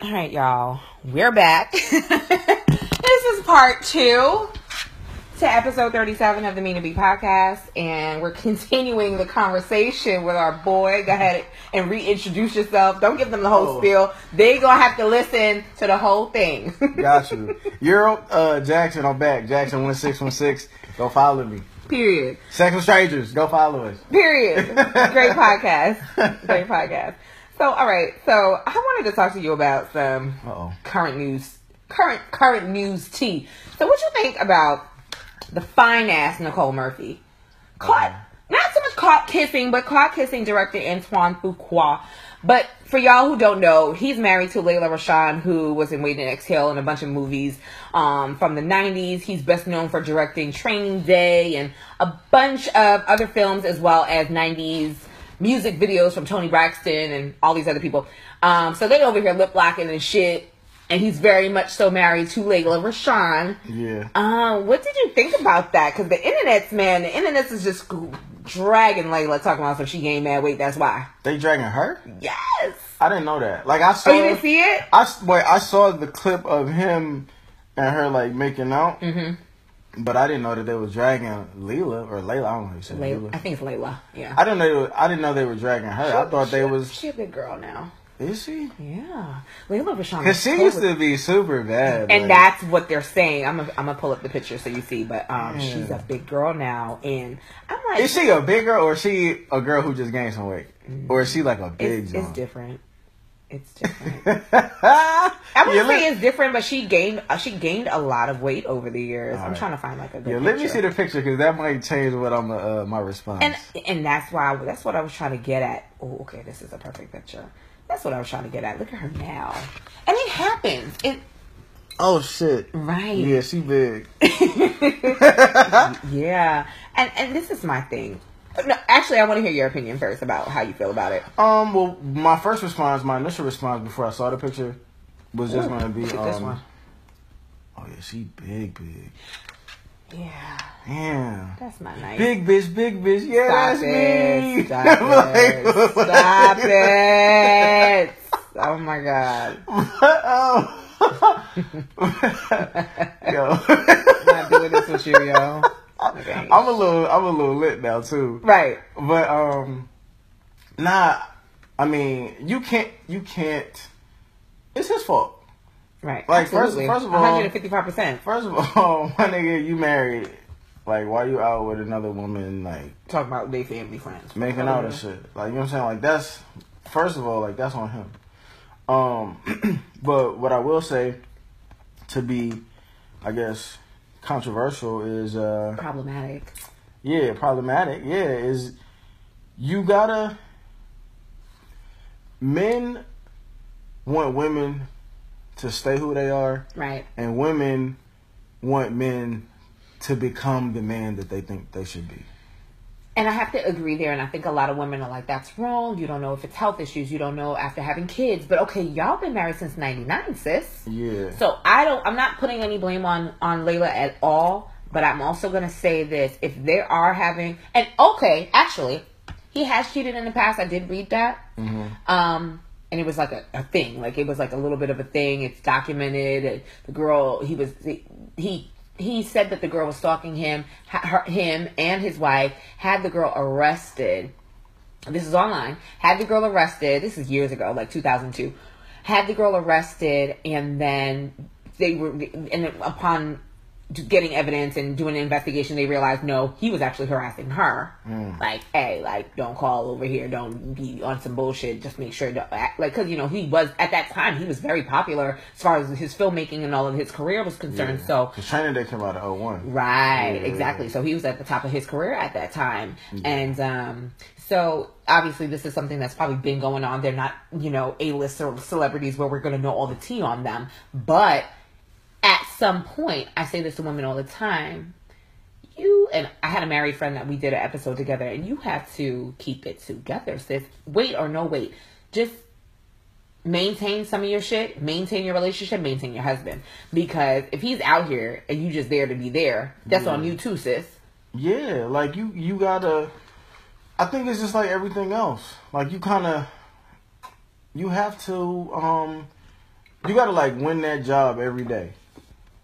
All right, y'all. We're back. this is part two to episode 37 of the Mina B podcast, and we're continuing the conversation with our boy. Go ahead and reintroduce yourself. Don't give them the whole Oh. spiel. They're gonna have to listen to the whole thing. Got you. Euro uh, Jaxon, I'm back. Jackson one six one six. Go follow me. Period. Sex with strangers. Go follow us. Period. Great podcast. Great podcast. So, all right. So, I wanted to talk to you about some Uh oh. current news, current current news tea. So, what you think about the fine ass Nicole Murphy caught? Not so much caught kissing, but caught kissing director Antoine Fuqua. But for y'all who don't know, he's married to Layla Rochon, who was in Waiting and Exhale and a bunch of movies um, from the 90s. He's best known for directing Training Day and a bunch of other films, as well as 90s music videos from Toni Braxton and all these other people. Um, so they over here lip locking and shit. And he's very much so married to Layla Rochon. Yeah. Um, what did you think about that? Because the internet's man, the internet's is just dragging Layla talking about some she gained mad weight. That's why. They dragging her? Yes. I didn't know that. Like I saw. Oh, you didn't see it? I wait. I saw the clip of him and her like making out. Mm-hmm. But I didn't know that they was dragging Leela or Layla. I don't know how you say Layla. I think it's Layla. Yeah. I didn't know. They were, I didn't know they were dragging her. I thought they was. She a big girl now. Is she? Yeah. Layla Rochon. Cause she used to be super bad. And like- that's what they're saying. I'm gonna I'm gonna pull up the picture so you see. But um, Yeah. she's a big girl now, and I'm like, Is she a big girl or is she a girl who just gained some weight? Or is she like a big it's, it's different. It's different. I wouldn't say it's different, but she gained uh, she gained a lot of weight over the years. I'm trying to find like a good. Yeah, let me see the picture because that might change what I'm uh, my response. And and that's why I, that's what I was trying to get at. Oh, okay, this is a perfect picture. That's what I was trying to get at. Look at her now, and it happens. It oh shit! right. Yeah, she big. Yeah, and and this is my thing. No, actually, I want to hear your opinion first about how you feel about it. Um, well, my first response, my initial response before I saw the picture, was just Ooh, gonna be, um, one. oh yeah, she big, big. Yeah, Damn. that's my nice. Big bitch, big bitch. Yeah, Stop that's it! me. Stop I'm like, it! Stop it! Oh my god! yo, I'm not doing this with you, yo. I'm a little, I'm a little lit now too. Right. But um, nah. I mean, you can't, you can't. It's his fault. Right. Like, first- Absolutely. first of all- 155 percent. First of all, my nigga, you married. Like, why you out with another woman? Like, Talk about they family friends. making out and shit. Like, you know what I'm saying? Like, that's first of all, like that's on him. Um, but what I will say to be, I guess, controversial is, uh, Problematic. yeah, problematic. Yeah, is you gotta men want women to stay who they are, Right. and women want men to become the man that they think they should be. And I have to agree there, and I think a lot of women are like, "That's wrong. You don't know if it's health issues. You don't know after having kids." But okay, y'all been married since '99, sis. Yeah. So I don't. I'm not putting any blame on on Layla at all. But I'm also gonna say this: if they are having, and okay, actually, he has cheated in the past. I did read that. Mm-hmm. Um, and it was like a, a thing. Like it was like a little bit of a thing. It's documented. And The girl, he was he he said that the girl was stalking him, her, him and his wife had the girl arrested. This is online. Had the girl arrested. This is years ago, like 2002. Had the girl arrested, and then they were, and upon getting evidence and doing an investigation, they realized no, he was actually harassing her. Like, hey, like, don't call over here. Don't be on some bullshit. Just make sure, to act, like, because you know he was at that time he was very popular as far as his filmmaking and all of his career was concerned. So Cause training day came out in 01. Right, Yeah. exactly. So he was at the top of his career at that time. And um so obviously this is something that's probably been going on. They're not, you know, A-list or celebrities where we're going to know all the tea on them. But at some point, I say this to women all the time, you and I had a married friend that we did an episode together and you have to keep it together, sis. Wait or no wait. Just maintain some of your shit, maintain your relationship, maintain your husband. Because if he's out here and you just there to be there, that's on you too, sis. Yeah, like you, you gotta. I think it's just like everything else. Like you kind of, you have to um you gotta like win that job every day.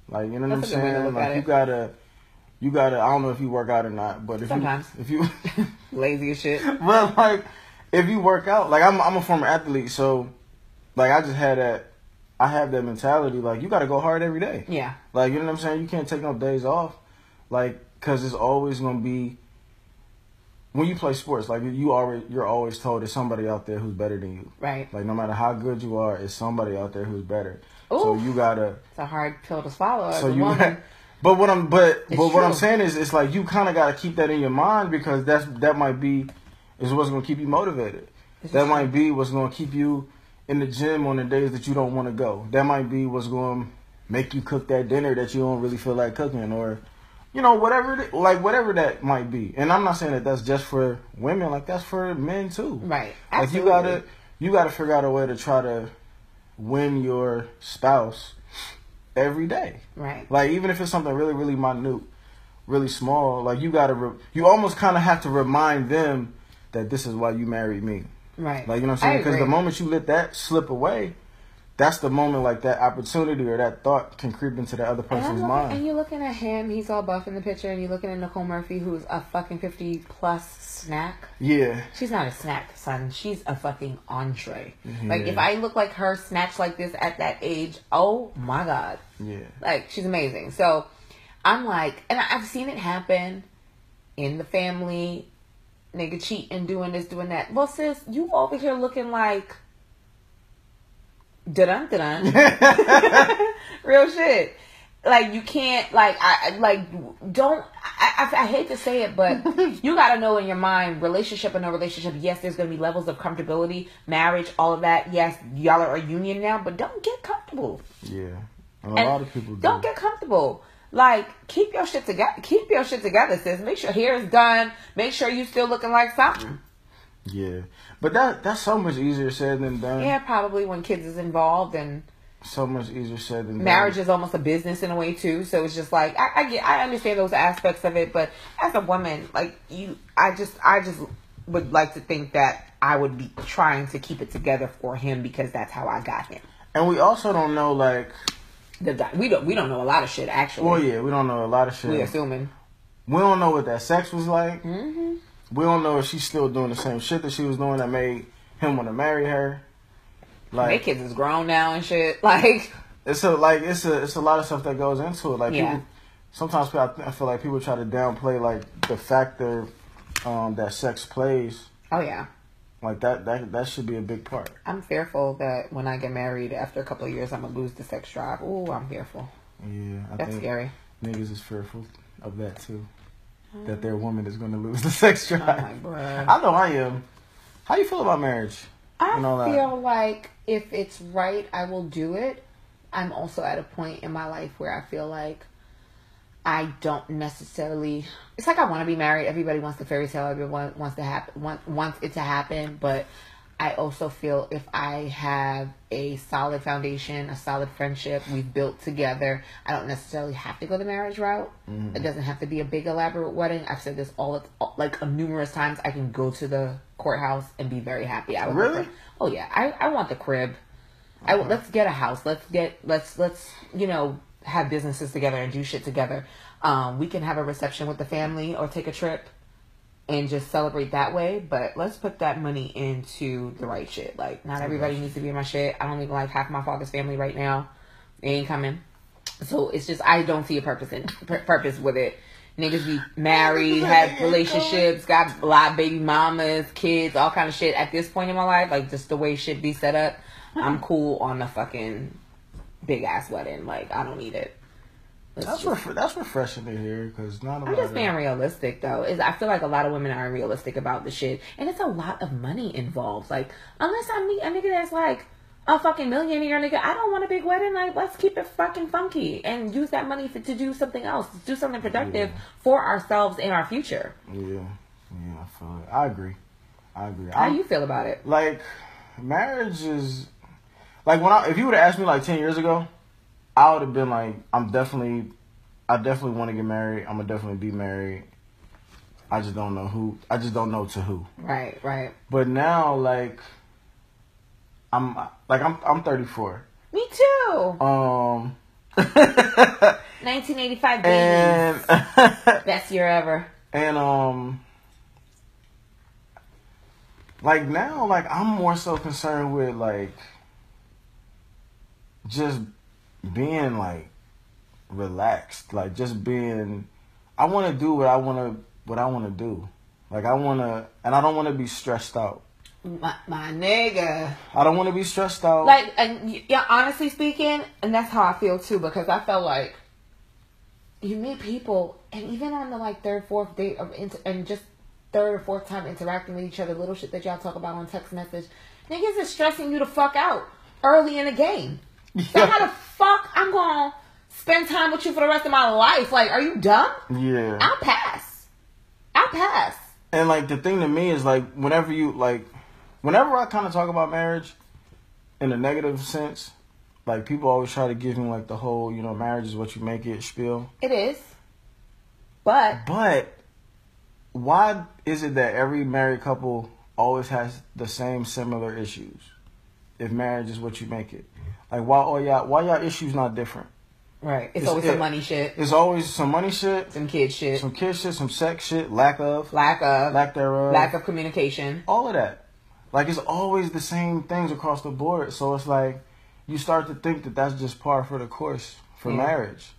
Like you know what I'm a good way to saying? Like you it. gotta, you gotta. I don't know if you work out or not, but if Sometimes. you, if you, Lazy as shit. but like if you work out, like I'm I'm a former athlete, so like I just had that. I have that mentality. Like you gotta go hard every day. Yeah. Like you know what I'm saying? You can't take no days off, like because it's always gonna be. When you play sports, like you already, you're always told there's somebody out there who's better than you. Right. Like no matter how good you are, it's somebody out there who's better. So you gotta. It's a hard pill to swallow So you. woman. But what I'm but It's but what I'm saying is it's like you kind of gotta keep that in your mind because that's that might be is what's gonna keep you motivated. That that is might be what's gonna keep you in the gym on the days that you don't want to go. That might be what's gonna make you cook that dinner that you don't really feel like cooking or. You know, whatever, it, like whatever that might be, and I'm not saying that that's just for women. Like that's for men too. Right. Like you gotta you gotta figure out a way to try to win your spouse every day. Right. Like even if it's something really really minute, really small, like you gotta re- you almost kind of have to remind them that this is why you married me. Right. Like you know what I'm saying? Because the moment you let that slip away, that's the moment like that opportunity or that thought can creep into the other And, person's looking- mind. and you're looking at him, he's all buff in the picture, and you're looking at Nicole Murphy, who's a fucking 50 plus snack. yeah. She's not a snack, son. She's a fucking entree. Like, if I look like her snatched like this at that age, oh my God. Yeah. Like, she's amazing. So, I'm like, and I've seen it happen in the family. Nigga cheating, doing this, doing that. Well, sis, you over here looking like. Dun dun Real shit. Like you can't like I like don't I, I I hate to say it, but you gotta know in your mind, relationship or no relationship. Yes, there's gonna be levels of comfortability, marriage, all of that. Yes, y'all are a union now, but don't get comfortable. Yeah. A And lot of people do. don't get comfortable. Like keep your shit together. Keep your shit together, sis. Make sure hair is done. Make sure you still looking like something. Yeah. But that that's so much easier said than done. Yeah, probably when kids is involved and So much easier said than done. marriage is almost a business in a way too. So it's just like I, I get, I understand those aspects of it, but as a woman, like you, I just, I just would like to think that I would be trying to keep it together for him because that's how I got him. And we also don't know like The we don't, we don't know a lot of shit actually. well yeah, we don't know a lot of shit. we assuming. We don't know what that sex was like. hmm We don't know if she's still doing the same shit that she was doing that made him want to marry her. Like their kids is grown now and shit. Like, it's a like it's a it's a lot of stuff that goes into it. Like Yeah. people sometimes I I feel like people try to downplay like the factor um, that sex plays. oh yeah. Like that that that should be a big part. I'm fearful that when I get married after a couple of years, I'm gonna lose the sex drive. Ooh, I'm fearful. Yeah, I That's think scary. niggas is fearful of that too. That their woman is going to lose the sex drive. Oh, Bruh. I know I am. How you feel about marriage? I and all that. feel like if it's right, I will do it. I'm also at a point in my life where I feel like I don't necessarily. It's like I want to be married. Everybody wants the fairy tale. Everyone wants to happen. Want, wants it to happen. But I also feel if I have a solid foundation, a solid friendship we've built together, I don't necessarily have to go the marriage route. Mm-hmm. It doesn't have to be a big elaborate wedding. I've said this all like numerous times. I can go to the courthouse and be very happy. I would Really? prefer- Oh yeah, I I want the crib. I let's get a house. Let's get let's let's you know have businesses together and do shit together. Um, we can have a reception with the family or take a trip and just celebrate that way. But let's put that money into the right shit. Like not everybody needs to be in my shit. I don't even like half my father's family right now. They ain't coming. So it's just I don't see a purpose in purpose with it. Niggas be married, have relationships, got a lot of baby mamas, kids, all kind of shit. At this point in my life, like just the way shit be set up, I'm cool on the fucking big ass wedding. Like I don't need it. Let's That's ref- that's refreshing to hear because not a I'm just of being realistic though. Is I feel like a lot of women are unrealistic about the shit, and it's a lot of money involved. Like unless I meet a nigga that's like a fucking millionaire nigga, I don't want a big wedding. Like let's keep it fucking funky and use that money for, to do something else, do something productive Yeah. for ourselves and our future. yeah, yeah. I feel it. I agree. I agree. How I'm- you feel about it? like marriage is like when I if you would have asked me like ten years ago, I would have been like, I'm definitely, I definitely want to get married. I'm gonna definitely be married. I just don't know who. I just don't know to who. Right, right. But now, like, I'm like I'm I'm 34. Me too. Um. 1985 babies. and Best year ever. and um like now like i'm more so concerned with like just being like relaxed like just being i want to do what i want to what i want to do like i want to and i don't want to be stressed out My, my nigga. i don't want to be stressed out Like, and yeah, honestly speaking, and that's how I feel too, because I felt like you meet people, and even on the like third, fourth date of inter- and just third or fourth time interacting with each other, little shit that y'all talk about on text message, niggas is stressing you to fuck out early in the game. So Yeah. how the fuck I'm gonna spend time with you for the rest of my life? Like, are you dumb? yeah I'll pass. I'll pass. And like the thing to me is like whenever you like whenever I kind of talk about marriage in a negative sense, like people always try to give me like the whole, you know, marriage is what you make it spiel. It is, but But why is it that every married couple always has the same similar issues? If marriage is what you make it. Like why oh, all y'all why y'all issues not different? right, it's, It's- always it- some money shit, It's always some money shit, some kid shit, some kid shit, some sex shit, lack of, lack of lack thereof. lack of communication. all of that. Like it's always the same things across the board. So it's like you start to think that that's just par for the course for Yeah. marriage.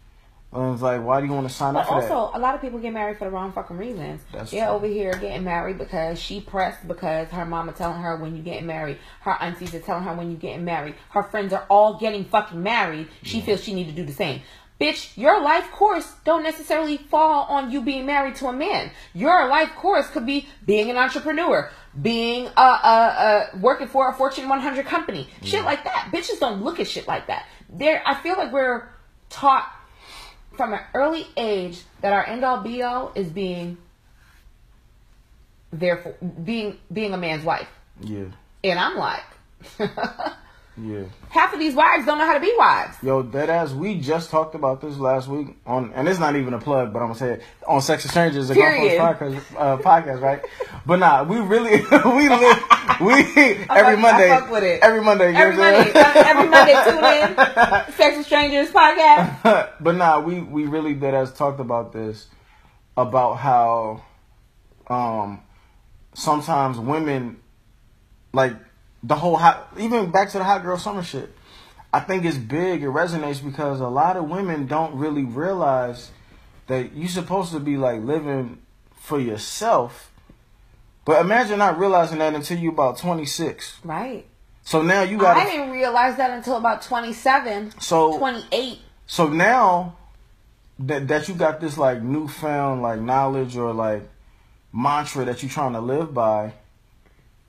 And it's like, why do you want to sign But up for also, a lot of people get married for the wrong fucking reasons. That's They're true. over here getting married because she pressed because her mama telling her when you getting married. Her aunties are telling her when you getting married. Her friends are all getting fucking married. She feels she need to do the same. Bitch, your life course don't necessarily fall on you being married to a man. Your life course could be being an entrepreneur, being uh uh, uh working for a Fortune 100 company, shit like that. Bitches don't look at shit like that. There, I feel like we're taught from an early age that our end all be all is being therefore being being a man's wife. Yeah, And I'm like yeah. half of these wives don't know how to be wives. Yo, that ass. We just talked about this last week on, and it's not even a plug, but I'm gonna say it on Sex the Period. Golf podcast, uh, podcast, right? But nah, we really, we live, we every Monday, fuck with it. every Monday, Every Monday, uh, every Monday, tune in. Sex with Strangers podcast. but nah, we we really did as talked about this about how um sometimes women like the whole hot even back to the hot girl summer shit. I think it's big. It resonates because a lot of women don't really realize that you're supposed to be like living for yourself. But imagine not realizing that until you're about 26. Right. So now you got I didn't realize that until about 27, so 28. So now that that you got this like newfound like knowledge or like mantra that you're trying to live by,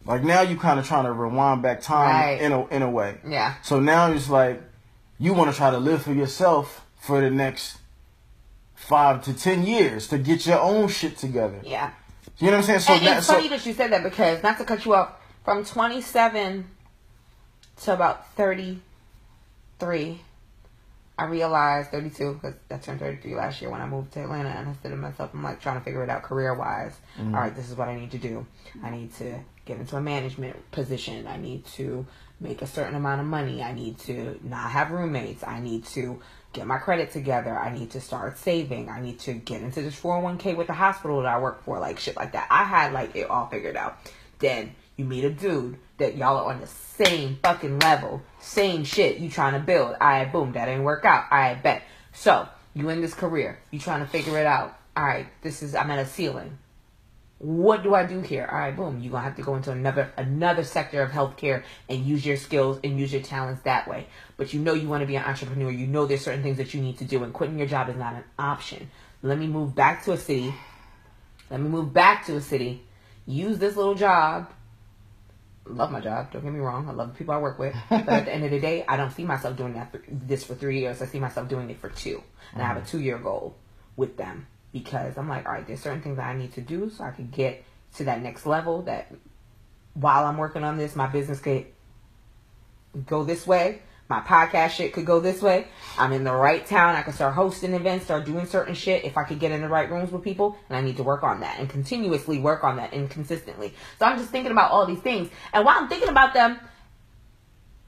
like now you kind of trying to rewind back time Right. in a in a way. Yeah. So now it's like you want to try to live for yourself for the next five to ten years to get your own shit together. Yeah. You know what I'm saying? So and that it's so funny that you said that because not to cut you off, from 27 to about 33, I realized 32 because I turned 33 last year when I moved to Atlanta, and I said to myself, I'm like trying to figure it out career wise. Mm-hmm. right, this is what I need to do. I need to get into a management position. I need to make a certain amount of money. I need to not have roommates. I need to get my credit together. I need to start saving. I need to get into this 401k with the hospital that I work for, like shit like that. I had like it all figured out. Then you meet a dude that y'all are on the same fucking level, same shit you trying to build. All right, boom, that didn't work out. All right, bet. So you in this career, you trying to figure it out. All right, this is I'm at a ceiling. What do I do here? All right, boom. You're gonna have to go into another another sector of healthcare and use your skills and use your talents that way. But you know you want to be an entrepreneur. You know there's certain things that you need to do, and quitting your job is not an option. Let me move back to a city. Let me move back to a city. Use this little job. Love my job. Don't get me wrong. I love the people I work with. But at the end of the day, I don't see myself doing that this for three years. I see myself doing it for two, and I have a mm-hmm. two year goal with them because I'm like, all right, there's certain things that I need to do so I can get to that next level. That while I'm working on this, my business could go this way. My podcast shit could go this way. I'm in the right town. I could start hosting events, start doing certain shit if I could get in the right rooms with people. And I need to work on that and continuously work on that and consistently. So I'm just thinking about all these things. And while I'm thinking about them,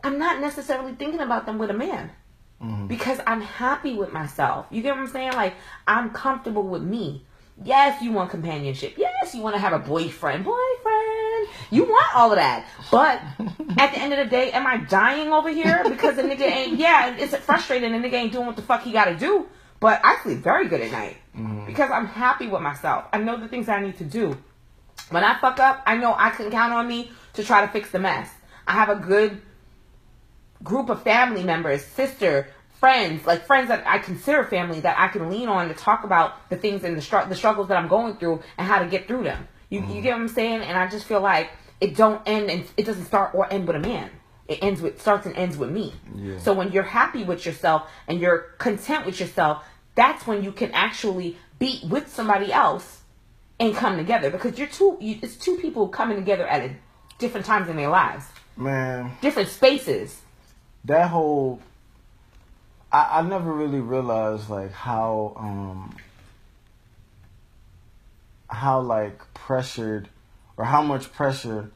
I'm not necessarily thinking about them with a man. Mm-hmm. Because I'm happy with myself. You get what I'm saying? Like, I'm comfortable with me. Yes, you want companionship. Yes, you want to have a boyfriend. Boyfriend. You want all of that. But at the end of the day, am I dying over here? Because the nigga ain't, yeah, it's frustrating. The nigga ain't doing what the fuck he got to do. But I sleep very good at night. Mm-hmm. Because I'm happy with myself. I know the things I need to do. When I fuck up, I know I can count on me to try to fix the mess. I have a good group of family members, sister, friends, like friends that I consider family that I can lean on to talk about the things and the, str- the struggles that I'm going through and how to get through them. You, you get what I'm saying? And I just feel like it don't end and it doesn't start or end with a man. It ends with starts and ends with me. Yeah. So when you're happy with yourself and you're content with yourself, that's when you can actually be with somebody else and come together because you're two. You, it's two people coming together at a, different times in their lives, Man, different spaces. That whole I, I never really realized like how um how like pressured or how much pressure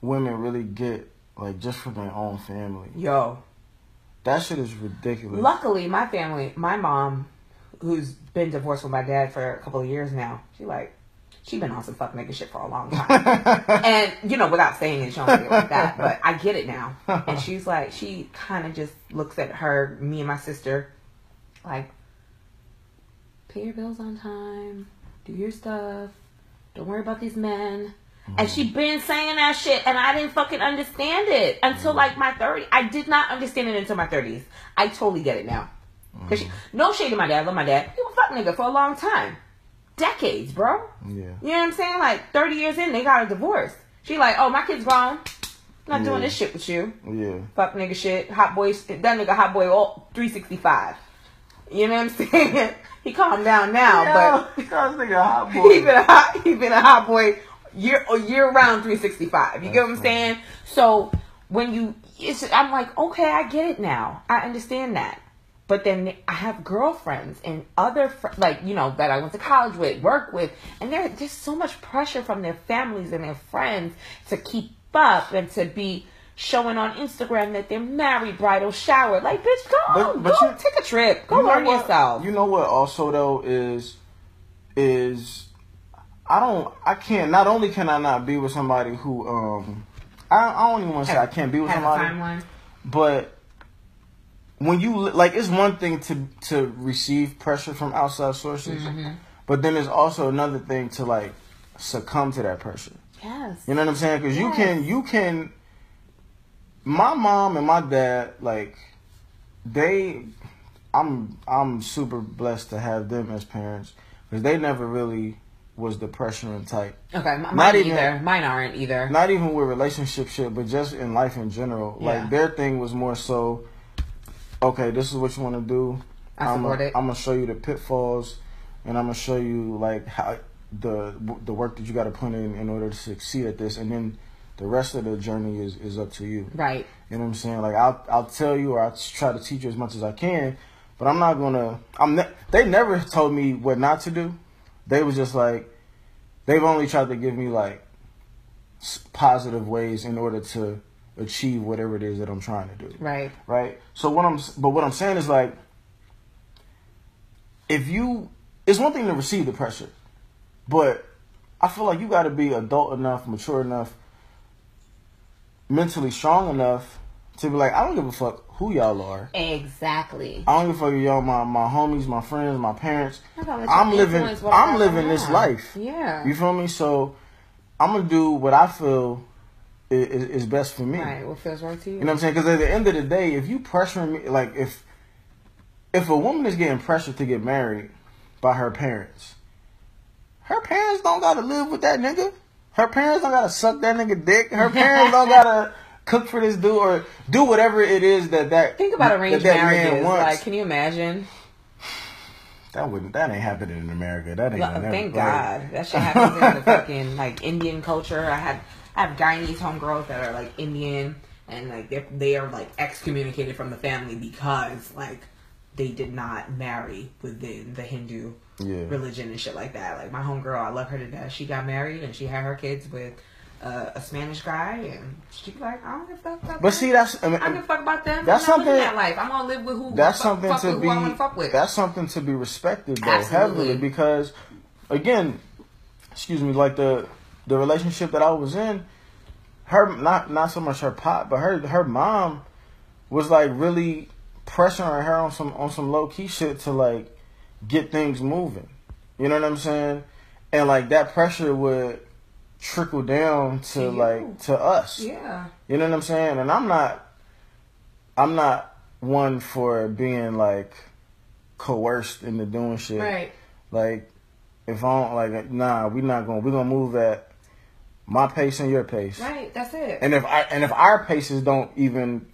women really get like just from their own family. Yo, That shit is ridiculous. luckily my family, my mom, who's been divorced from my dad for a couple of years now, she like. She been on some fuck nigga shit for a long time. and, you know, without saying it, she don't it like that. But I get it now. And she's like, she kind of just looks at her, me and my sister, like, pay your bills on time, do your stuff, don't worry about these men. And she mm. been saying that shit, and I didn't fucking understand it until mm. like my 30s. I did not understand it until my 30s. I totally get it now. Cause she, mm. no shade to my dad, I love my dad. He was a fuck nigga for a long time. Decades, bro. yeah. You know what I'm saying? Like 30 years in, they got a divorce. She like, oh, my kid's grown. Not doing this shit with you. Yeah. Fuck nigga shit. Hot boy, that nigga hot boy all 365. You know what I'm saying? he calmed down now, but cause nigga hot he boy. been a hot he been a hot boy year year round 365 you get what i'm That's saying so when you it's i'm like okay i get it now i understand that but then i have girlfriends and other fr- like you know that i went to college with work with and there there's so much pressure from their families and their friends to keep up and to be showing on instagram that they're married bridal shower like bitch go But- but go you- take a trip go You know learn what- yourself You know what? Also, though, is is I don't. I can't. Not only can I not be with somebody who um. I, I don't even want to say I can't be with have somebody, but when you like, it's one thing to to receive pressure from outside sources, Mm-hmm. but then there's also another thing to like succumb to that pressure. yes You know what I'm saying? Because you can, you can. My mom and my dad, like, they, I'm, I'm super blessed to have them as parents because they never really was the pressuring type. Okay, m- Not mine even- either. Mine aren't either. Not even with relationship shit, but just in life in general. Yeah. Like their thing was more so, okay, this is what you want to do. I I'm support it. I'm gonna show you the pitfalls, and I'm gonna show you like how the the work that you got to put in in order to succeed at this, and then the rest of the journey is is up to you. Right. You know what I'm saying? Like I'll I'll tell you or I'll try to teach you as much as I can, but I'm not gonna. I'm. Ne- they never told me what not to do. They was just like, they've only tried to give me like positive ways in order to achieve whatever it is that I'm trying to do. Right. Right. So what I'm but what I'm saying is like, if you, it's one thing to receive the pressure, but I feel like you got to be adult enough, mature enough, mentally strong enough to be like, I don't give a fuck who y'all are. Exactly. I don't give a fuck if y'all my my homies, my friends, my parents. I'm gonna let you I'm living I'm living this life. Yeah. You feel me? So I'm gonna do what I feel is, is, best for me. Right. What feels right to you? You know what I'm saying? Because at the end of the day, if you pressuring me, like if if a woman is getting pressured to get married by her parents, her parents don't gotta live with that nigga. Her parents don't gotta suck that nigga dick. Her parents don't gotta cook for this dude or do whatever it is that that Think about arranged that, that marriages. Like, can you imagine? that wouldn't that ain't happening in America. That ain't. Well, never- thank like- God. That shit happens in the fucking like Indian culture. I have I have Guyanese homegirls that are like Indian and like they they are like excommunicated from the family because like they did not marry within the Hindu Yeah. religion and shit like that. Like my homegirl, I love her to death. She got married and she had her kids with uh, a Spanish guy, and she be like, I don't give a fuck. About But see, that's I mean, I don't give a fuck about them. That's something- That life. I'm gonna live with who. that's fuck, something fuck to with be Who I fuck with. that's something to be respected though Absolutely. heavily because again excuse me like the the relationship that i was in her not not so much her pop but her her mom was like really pressuring her on some on some low key shit to like get things moving you know what i'm saying and like that pressure would trickle down to To like to us yeah. you know what I'm saying? And I'm not I'm not one for being like coerced into doing shit. Right. Like if I don't like nah, we not going to we're to move at my pace and your pace. Right. That's it. And if I and if our paces don't even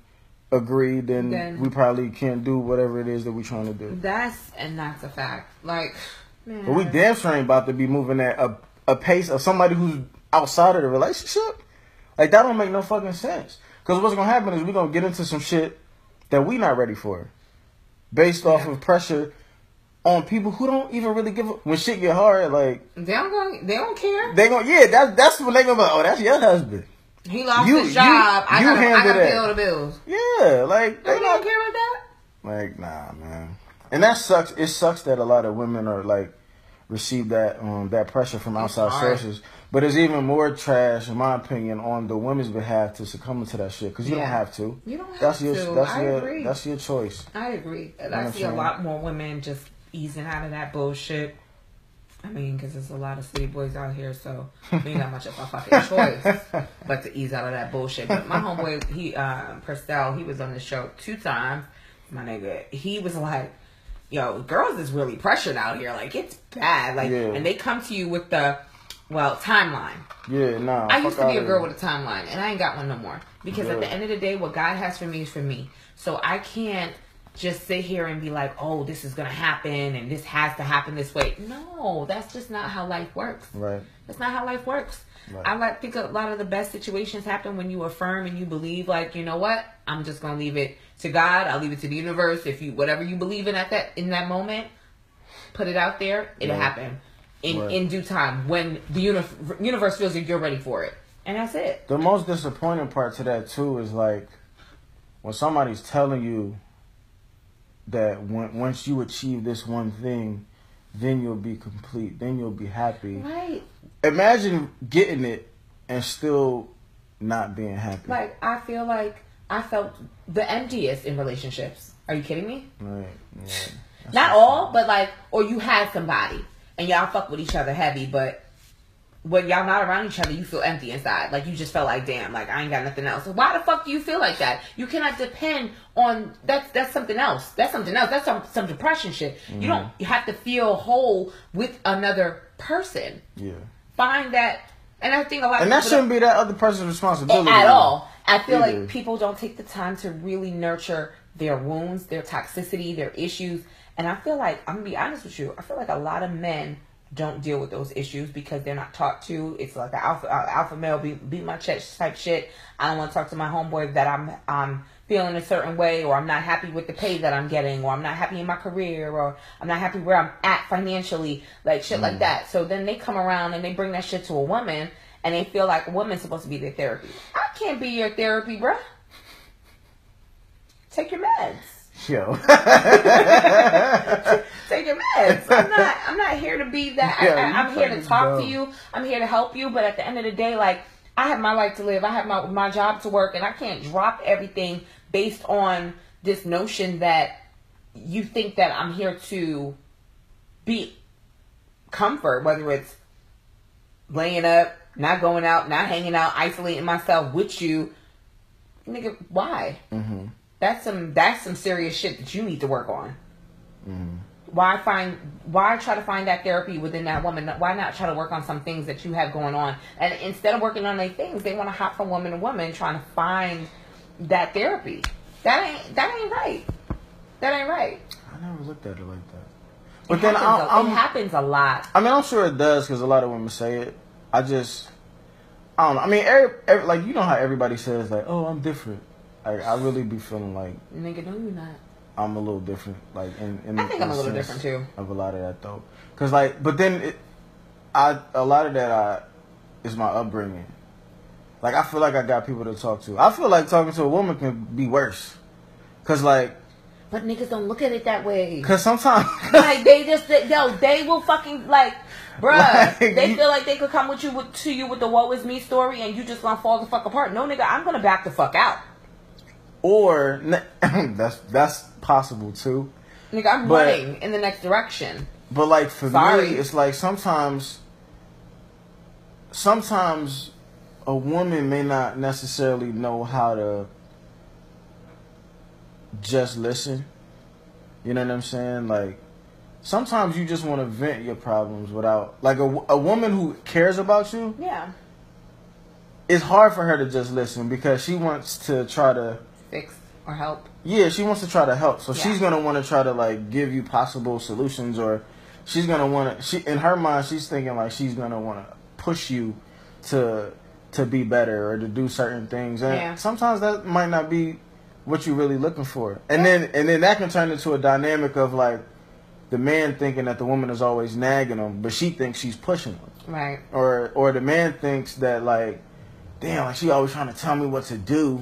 agree, then, Then- we probably can't do whatever it is that we're trying to do. that's and that's a fact. Like, man. But we damn sure ain't about to be moving at a a pace of somebody who's outside of the relationship. Like that don't make no fucking sense. Because what's gonna happen is we're gonna get into some shit that we not ready for, based off of pressure on people who don't even really give a when shit get hard. Like They don't go, They don't care. they gonna yeah that's that's when they gonna be like, oh that's your husband. He lost You- his job. you- I gotta, I handle gotta that. pay all the bills. Yeah, like They they don't care about that. Like, nah, man. And that sucks. It sucks that a lot of women are like receive that um that pressure from outside sources. But it's even more trash, in my opinion, on the women's behalf to succumb to that shit because you Yeah. don't have to. You don't have That's your to. that's I your agree. that's your choice. I agree. And know I see a lot more women just easing out of that bullshit. I mean, because there's a lot of city boys out here, so we ain't got much of a fucking choice but to ease out of that bullshit. But my homeboy, he, um, Purcell, he was on the show two times. My nigga, he was like, yo, girls is really pressured out here. Like, it's bad. Like, Yeah. and they come to you with the, well, timeline. Yeah, nah. I used to be a girl with a timeline, and I ain't got one no more. Because at the end of the day, what God has for me is for me. So I can't just sit here and be like, "Oh, this is gonna happen, and this has to happen this way." No, that's just not how life works. right. That's not how life works. Right. I like think a lot of the best situations happen when you affirm and you believe, like, you know what? I'm just gonna leave it to God. I'll leave it to the universe. If you whatever you believe in at that in that moment, put it out there. It'll Right. happen in Right. in due time when the uni- universe feels like you're ready for it, and that's it. The most disappointing part to that too is like when somebody's telling you that when, once you achieve this one thing, then you'll be complete, then you'll be happy. Right. Imagine getting it and still not being happy. Like I feel like I felt the emptiest in relationships. Are you kidding me? right. Yeah. Not all, but like, or you had somebody and y'all fuck with each other heavy, but when y'all not around each other, you feel empty inside. Like you just felt like, damn, like I ain't got nothing else. Why the fuck do you feel like that? You cannot depend on that's that's something else. That's something else. That's some some depression shit. You don't you have to feel whole with another person. Yeah. Find that, and I think a lot And that shouldn't be that other person's responsibility. at all. I feel Either. like people don't take the time to really nurture their wounds, their toxicity, their issues. And I feel like, I'm gonna be honest with you, I feel like a lot of men don't deal with those issues because they're not taught to. It's like an alpha uh, alpha male beat, beat my chest type shit. I don't want to talk to my homeboy that I'm I'm feeling a certain way, or I'm not happy with the pay that I'm getting, or I'm not happy in my career, or I'm not happy where I'm at financially, like shit like that. So then they come around and they bring that shit to a woman, and they feel like a woman's supposed to be their therapy. I can't be your therapy, bruh. Take your meds. Yo. Take your meds. I'm not. I'm not here to be that. I, Yeah, I, you I'm here to talk dumb. to you. I'm here to help you. But at the end of the day, like I have my life to live. I have my my job to work, and I can't drop everything based on this notion that you think that I'm here to be comfort, whether it's laying up, not going out, not hanging out, isolating myself with you. Nigga, why? hmm That's some that's some serious shit that you need to work on. hmm Why find why try to find that therapy within that woman? Why not try to work on some things that you have going on? And instead of working on their things, they want to hop from woman to woman trying to find that therapy. That ain't that ain't right. That ain't right. I never looked at it like that. But it then happens, I'm it happens a lot. I mean, I'm sure it does because a lot of women say it. I just, I don't know. I mean, every, every, like you know how everybody says like, "Oh, I'm different." Like I really be feeling like Nigga, no, you're not. I'm a little different. Like in, in I think I'm a the little sense different too. Of a lot of that though, because like, but then it, I a lot of that I is my upbringing. Like I feel like I got people to talk to. I feel like talking to a woman can be worse. Cause like, But niggas don't look at it that way. cause sometimes like they just they, yo, they will fucking like, bruh. Like, they feel like they could come with you with, to you with the "woe is me" story, and you just gonna fall the fuck apart. No, nigga, I'm gonna back the fuck out. Or that's that's possible too. Nigga, I'm But- running in the next direction. But like for Sorry. me, it's like sometimes, sometimes a woman may not necessarily know how to just listen. You know what I'm saying? Like sometimes you just want to vent your problems without like a, a woman who cares about you. Yeah, It's hard for her to just listen because she wants to try to. Fix or help. Yeah, she wants to try to help. So Yeah. she's gonna want to try to like give you possible solutions, or she's gonna want to. She in her mind, she's thinking like she's gonna want to push you to to be better or to do certain things, and Yeah. sometimes that might not be what you're really looking for. And then and then that can turn into a dynamic of like the man thinking that the woman is always nagging him, but she thinks she's pushing him, Right. or or the man thinks that like, damn, like she always trying to tell me what to do.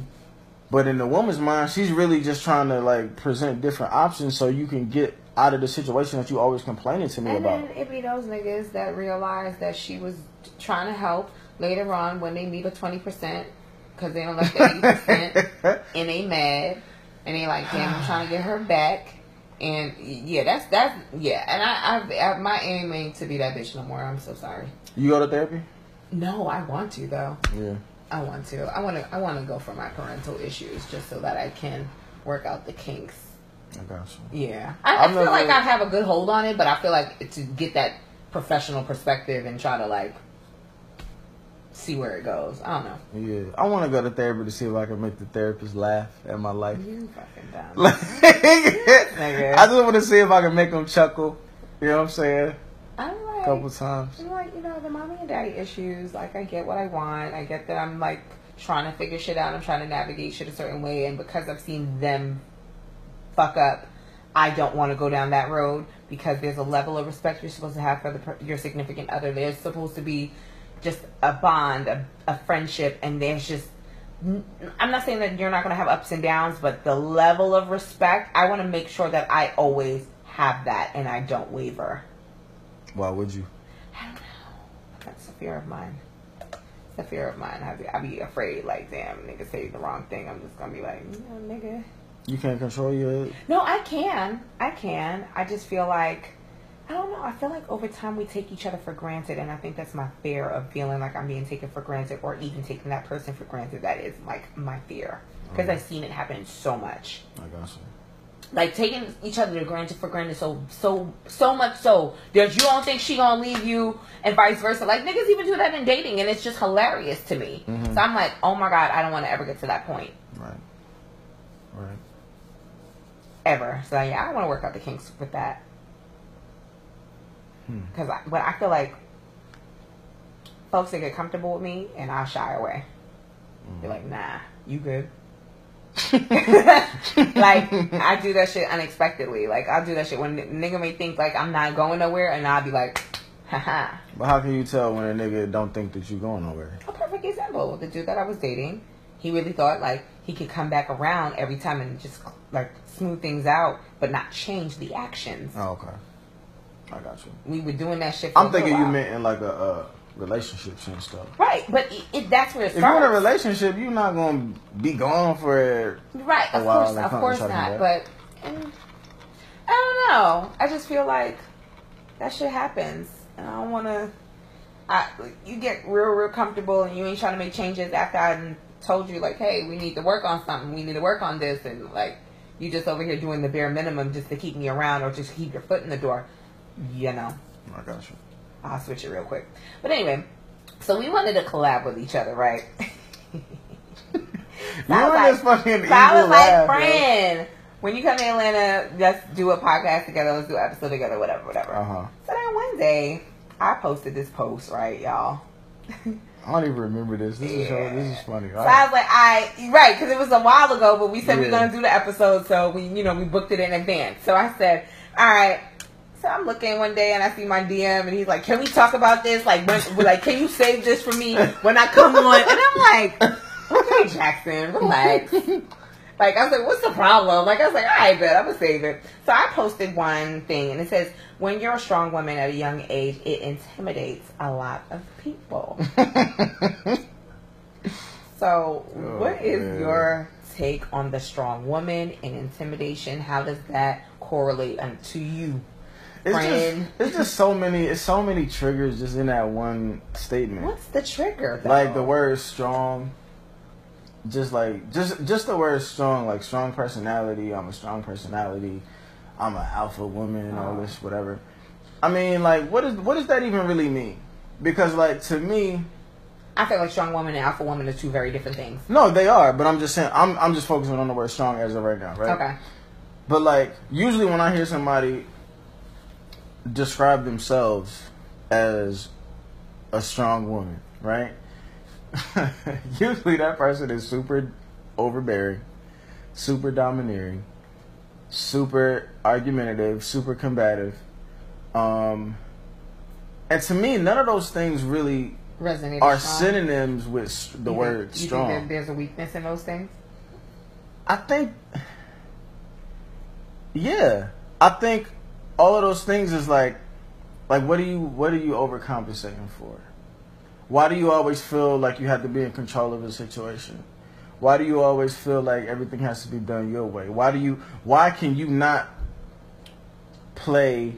But in the woman's mind, she's really just trying to like present different options so you can get out of the situation that you always complaining to me And about. then it be those niggas that realize that she was trying to help later on when they meet a twenty percent because they don't like the eighty percent and they mad and they like, damn, I'm trying to get her back. And yeah, that's that's yeah. And I, I, I my aim ain't to be that bitch no more. I'm so sorry. You go to therapy? No, I want to though. Yeah. I want to. I want to. I want to go for my parental issues just so that I can work out the kinks. I got you. Yeah, I, I feel never- like I have a good hold on it, but I feel like to get that professional perspective and try to like see where it goes. I don't know. Yeah. I want to go to therapy to see if I can make the therapist laugh at my life. You fucking dumb. Like, I just want to see if I can make them chuckle. You know what I'm saying? I'm A couple times. I'm like, you know, the mommy and daddy issues. Like, I get what I want. I get that I'm like trying to figure shit out. I'm trying to navigate shit a certain way, and because I've seen them fuck up, I don't want to go down that road because there's a level of respect you're supposed to have for the, your significant other. There's supposed to be just a bond, a, a friendship, and there's just. I'm not saying that you're not going to have ups and downs, but the level of respect, I want to make sure that I always have that and I don't waver. Why would you? I don't know. That's a fear of mine. It's a fear of mine. I be, I be afraid, like, damn, nigga say the wrong thing. I'm just gonna be like, mm, no, nigga. You can't control your. No, I can. I can. I just feel like, I don't know. I feel like over time we take each other for granted, and I think that's my fear of feeling like I'm being taken for granted, or even taking that person for granted. That is like my fear because mm. I've seen it happen so much. I got you. Like taking each other to granted for granted. So so so much so. That you don't think she gonna leave you and vice versa. Like niggas even do that in dating and it's just hilarious to me. Mhm. so i'm like oh my god i don't want to ever get to that point. Right. Right. ever. So yeah i want to work out the kinks with that. Hmm. because I, but i feel like folks that get comfortable with me and i'll shy away. Be like nah you good like I do that shit unexpectedly. Like I'll do that shit when nigga may think like I'm not going nowhere, and I'll be like, haha. But how can you tell when a nigga don't think that you're going nowhere? A perfect example. The dude that I was dating, he really thought like he could come back around every time and just like smooth things out, but not change the actions. Oh, okay. I got you. We were doing that shit. For I'm thinking you meant in like a uh, relationships and stuff. right, but it, it, that's where it If you're in a relationship, you're not gonna be gone for Right, of course, of course not. But and, I don't know. I just feel like that shit happens, and I don't want to. I you get real, real comfortable, and you ain't trying to make changes after I told you like, hey, we need to work on something. We need to work on this, and like you just over here doing the bare minimum just to keep me around or just keep your foot in the door. You know, I got you. I'll switch it real quick. But anyway, so we wanted to collab with each other, right? You I was this fucking So I was like, laugh, yo. friend, when you come to Atlanta, let's do a podcast together. Let's do an episode together, whatever, whatever. Uh huh. So then one day, I posted this post, right, y'all. I don't even remember this. This is so, this is funny. So I was like, I right, because it was a while ago, but we said we Yeah. are gonna do the episode, so we, you know, we booked it in advance. So I said, all right. So I'm looking one day and I see my DM and he's like, "Can we talk about this? Like, when, like, can you save this for me when I come on?" And I'm like, "Okay, Jaxon, relax." Like I was like, "What's the problem?" Like I was like, "All right, bet I'm gonna save it." So I posted one thing and it says, "When you're a strong woman at a young age, it intimidates a lot of people." so, Oh, what is man. your take on the strong woman and intimidation? How does that correlate to you? It's Friend. just, it's just so many, it's so many triggers just in that one statement. What's the trigger? Though? Like the word strong, just like just just the word strong, like strong personality. I'm a strong personality. I'm an alpha woman and all oh. this whatever. I mean, like, what is what does that even really mean? Because like to me, I feel like strong woman and alpha woman are two very different things. no, they are. But I'm just saying, I'm I'm just focusing on the word strong as of right now, right? Okay. But like usually when I hear somebody describe themselves as a strong woman, right? usually that person is super overbearing, super domineering, super argumentative, super combative. Um and to me none of those things really Resonate. are strong. synonyms with the You word think, you strong. Think there's a weakness in those things. I think, yeah, I think all of those things is like, like what do you what are you overcompensating for? Why do you always feel like you have to be in control of a situation? Why do you always feel like everything has to be done your way? Why do you why can you not play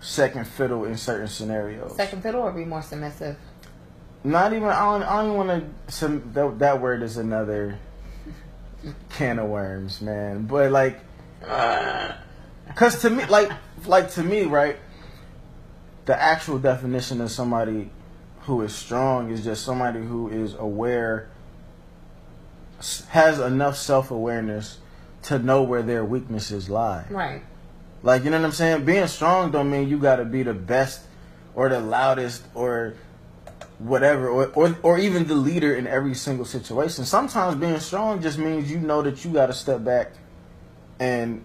second fiddle in certain scenarios? Second fiddle or be more submissive. Not even I don't, I don't want to. Some that, that word is another can of worms, man. But like, uh, cause to me, like, like to me, right? The actual definition of somebody who is strong is just somebody who is aware, has enough self awareness to know where their weaknesses lie. Right. Like, you know what I'm saying? Being strong don't mean you gotta be the best or the loudest or whatever or, or or even the leader in every single situation. Sometimes being strong just means you know that you gotta step back and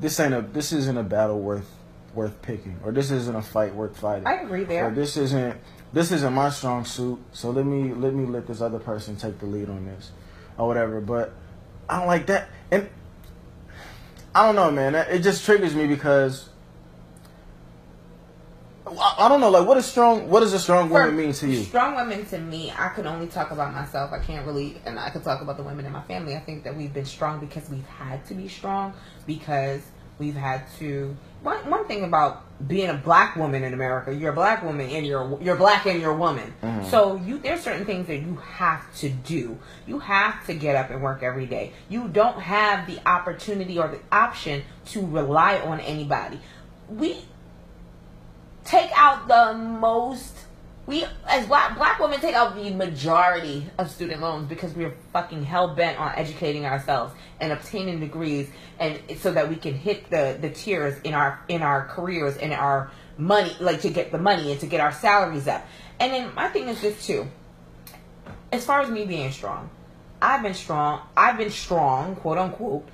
this ain't a this isn't a battle worth worth picking or this isn't a fight worth fighting. I agree Or there. this isn't this isn't my strong suit, so let me let me let this other person take the lead on this or whatever. But I don't like that, and I don't know, man. It just triggers me because I, I don't know. Like, what is strong? What does a strong woman For mean to you? Strong women to me, I can only talk about myself. I can't really, and I can talk about the women in my family. I think that we've been strong because we've had to be strong because we've had to. One, one thing about being a black woman in America, you're a black woman and you're you're black and you're a woman. Mm-hmm. So you there's certain things that you have to do. You have to get up and work every day. You don't have the opportunity or the option to rely on anybody. We take out the most we as black black women take out the majority of student loans because we're fucking hell bent on educating ourselves and obtaining degrees and so that we can hit the the tiers in our in our careers and our money like to get the money and to get our salaries up. And then my thing is this too. As far as me being strong, I've been strong. I've been strong, quote unquote,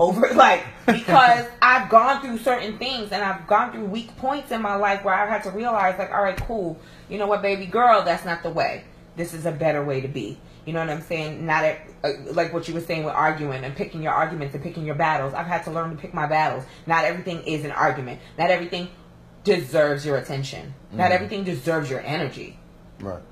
over like because I've gone through certain things and I've gone through weak points in my life where I've had to realize like, all right, cool. You know what, baby girl, that's not the way. This is a better way to be. You know what I'm saying? Not at, uh, like what you were saying with arguing and picking your arguments and picking your battles. I've had to learn to pick my battles. Not everything is an argument. Not everything deserves your attention. Not everything deserves your energy. Right.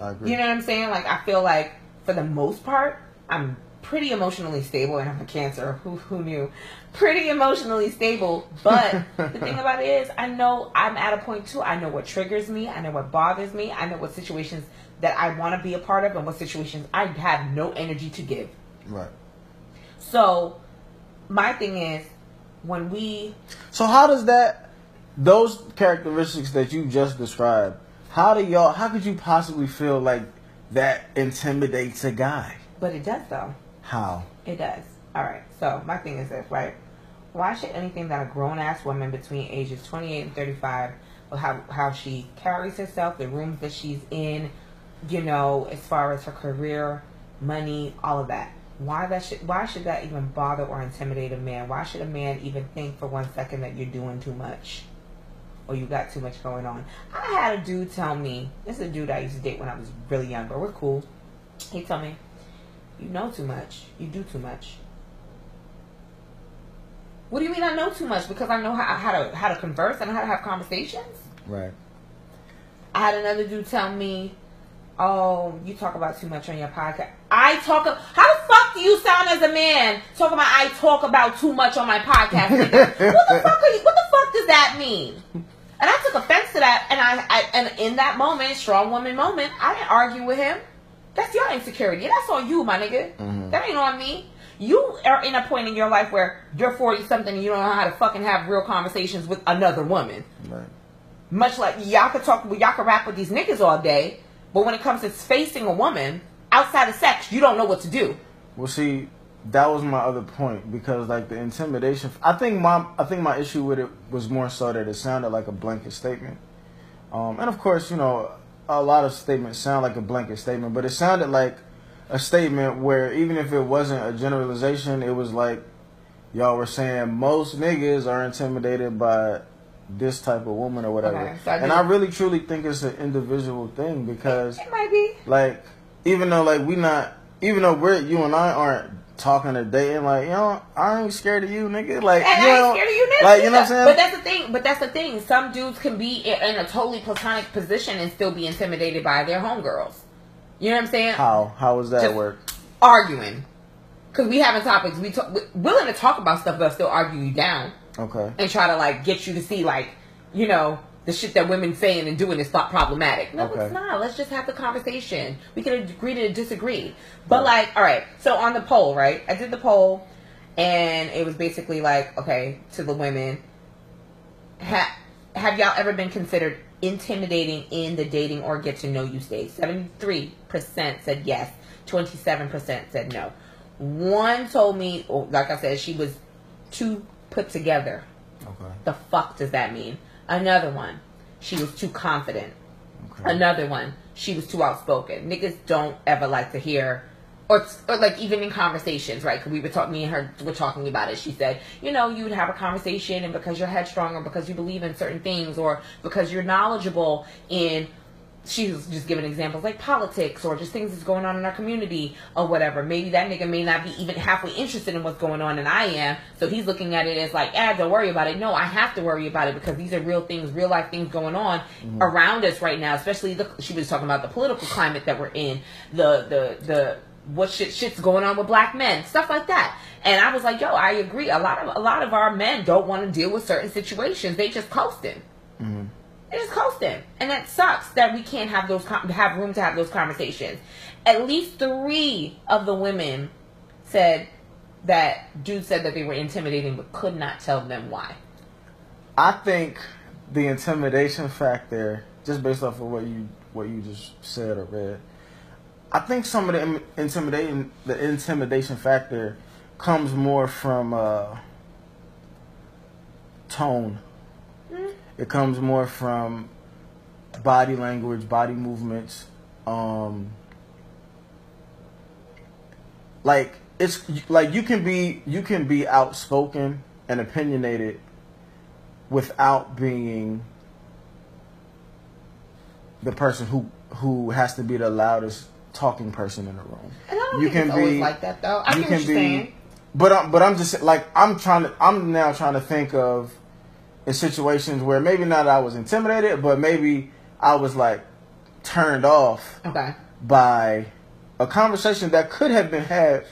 I agree. You know what I'm saying? Like I feel like for the most part, I'm pretty emotionally stable, and I'm a Cancer. Who who knew? Pretty emotionally stable. But the thing about it is, I know I'm at a point too. I know what triggers me. I know what bothers me. I know what situations that I want to be a part of, and what situations I have no energy to give. right. So my thing is, when we So how does that those characteristics that you just described? How do y'all? How could you possibly feel like that intimidates a guy? but it does though. How? It does. All right. So my thing is this, right? Why should anything that a grown ass woman between ages 28 and 35, well, how how she carries herself, the rooms that she's in, you know, as far as her career, money, all of that. why that should why should that even bother or intimidate a man? Why should a man even think for one second that you're doing too much? Or you got too much going on. I had a dude tell me, this is a dude I used to date when I was really younger. We're cool. He told me, You know too much. You do too much. What do you mean I know too much? Because I know how, how to how to converse and how to have conversations. Right. I had another dude tell me, "Oh, you talk about too much on your podcast." I talk. How the fuck do you sound as a man talking about I talk about too much on my podcast? what the fuck? Are you, what the fuck does that mean? And I took offense to that. And I, I and in that moment, strong woman moment, I didn't argue with him. That's your insecurity. That's on you, my nigga. Mhm. That ain't on me. You are in a point in your life where you're 40 something and you don't know how to fucking have real conversations with another woman. Right. Much like y'all could talk, with y'all could rap with these niggas all day, but when it comes to facing a woman outside of sex, you don't know what to do. Well, see, that was my other point because like the intimidation. I think my I think my issue with it was more so that it sounded like a blanket statement. Um, and of course, you know, a lot of statements sound like a blanket statement, but it sounded like a statement where even if it wasn't a generalization, it was like y'all were saying most niggas are intimidated by this type of woman or whatever. Okay, so I and I really truly think it's an individual thing because It might be. like even though like we not even though we're you and I aren't talking or dating like you know I ain't scared of you nigga like And you I ain't know, scared of you, nigga. like you know what I'm saying But that's the thing. But that's the thing. Some dudes can be in a totally platonic position and still be intimidated by their homegirls. You know what I'm saying? how how does that Just- work Arguing. Because we having topics. We talk, willing to talk about stuff, but still argue you down okay and try to like get you to see like you know the shit that women saying and doing is not problematic. No, Okay. it's not. Let's just have the conversation. We can agree to disagree. But like, all right. So on the poll, right? I did the poll, and it was basically like, okay, to the women, ha- have y'all ever been considered intimidating in the dating or get to know you stage? Seventy three percent said yes. Twenty seven percent said no. One told me, oh, like I said, she was too put together. okay The fuck does that mean? Another one, she was too confident. okay Another one, she was too outspoken. Niggas don't ever like to hear, or, or like even in conversations, right? Because we were talking, me and her were talking about it. She said, you know, you would have a conversation, and because you're headstrong, or because you believe in certain things, or because you're knowledgeable in. She was just giving examples like politics or just things that's going on in our community or whatever. Maybe that nigga may not be even halfway interested in what's going on, and I am. So he's looking at it as like, ah, don't worry about it. No, I have to worry about it because these are real things, real life things going on around us right now. Especially the she was talking about the political climate that we're in, the the the what shit shit's going on with black men, stuff like that. And I was like, yo, I agree. A lot of a lot of our men don't want to deal with certain situations. They just coasting. They're just coasting, and that sucks that we can't have those have room to have those conversations. At least three of the women said that dude said that they were intimidating, but could not tell them why. I think the intimidation factor just based off of what you what you just said or read I think some of the im- intimidating the intimidation factor comes more from uh, tone it comes more from body language, body movements. Um, like it's like you can be you can be outspoken and opinionated without being the person who who has to be the loudest talking person in the room. And I don't You think can it's always be- like that though. I you can be- saying. But I'm, but I'm just like I'm trying to I'm now trying to think of in situations where maybe not I was intimidated, but maybe I was like turned off Okay. by a conversation that could have been had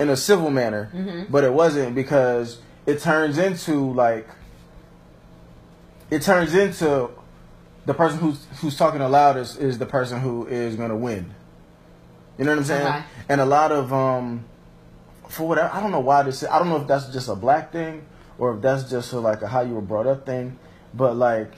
in a civil manner, Mhm. but it wasn't because it turns into like it turns into the person who's who's talking the loudest is the person who is gonna win. You know what I'm saying? Okay. And a lot of um for whatever I don't know why this I don't know if that's just a black thing or if that's just a, like a how you were brought up thing, but like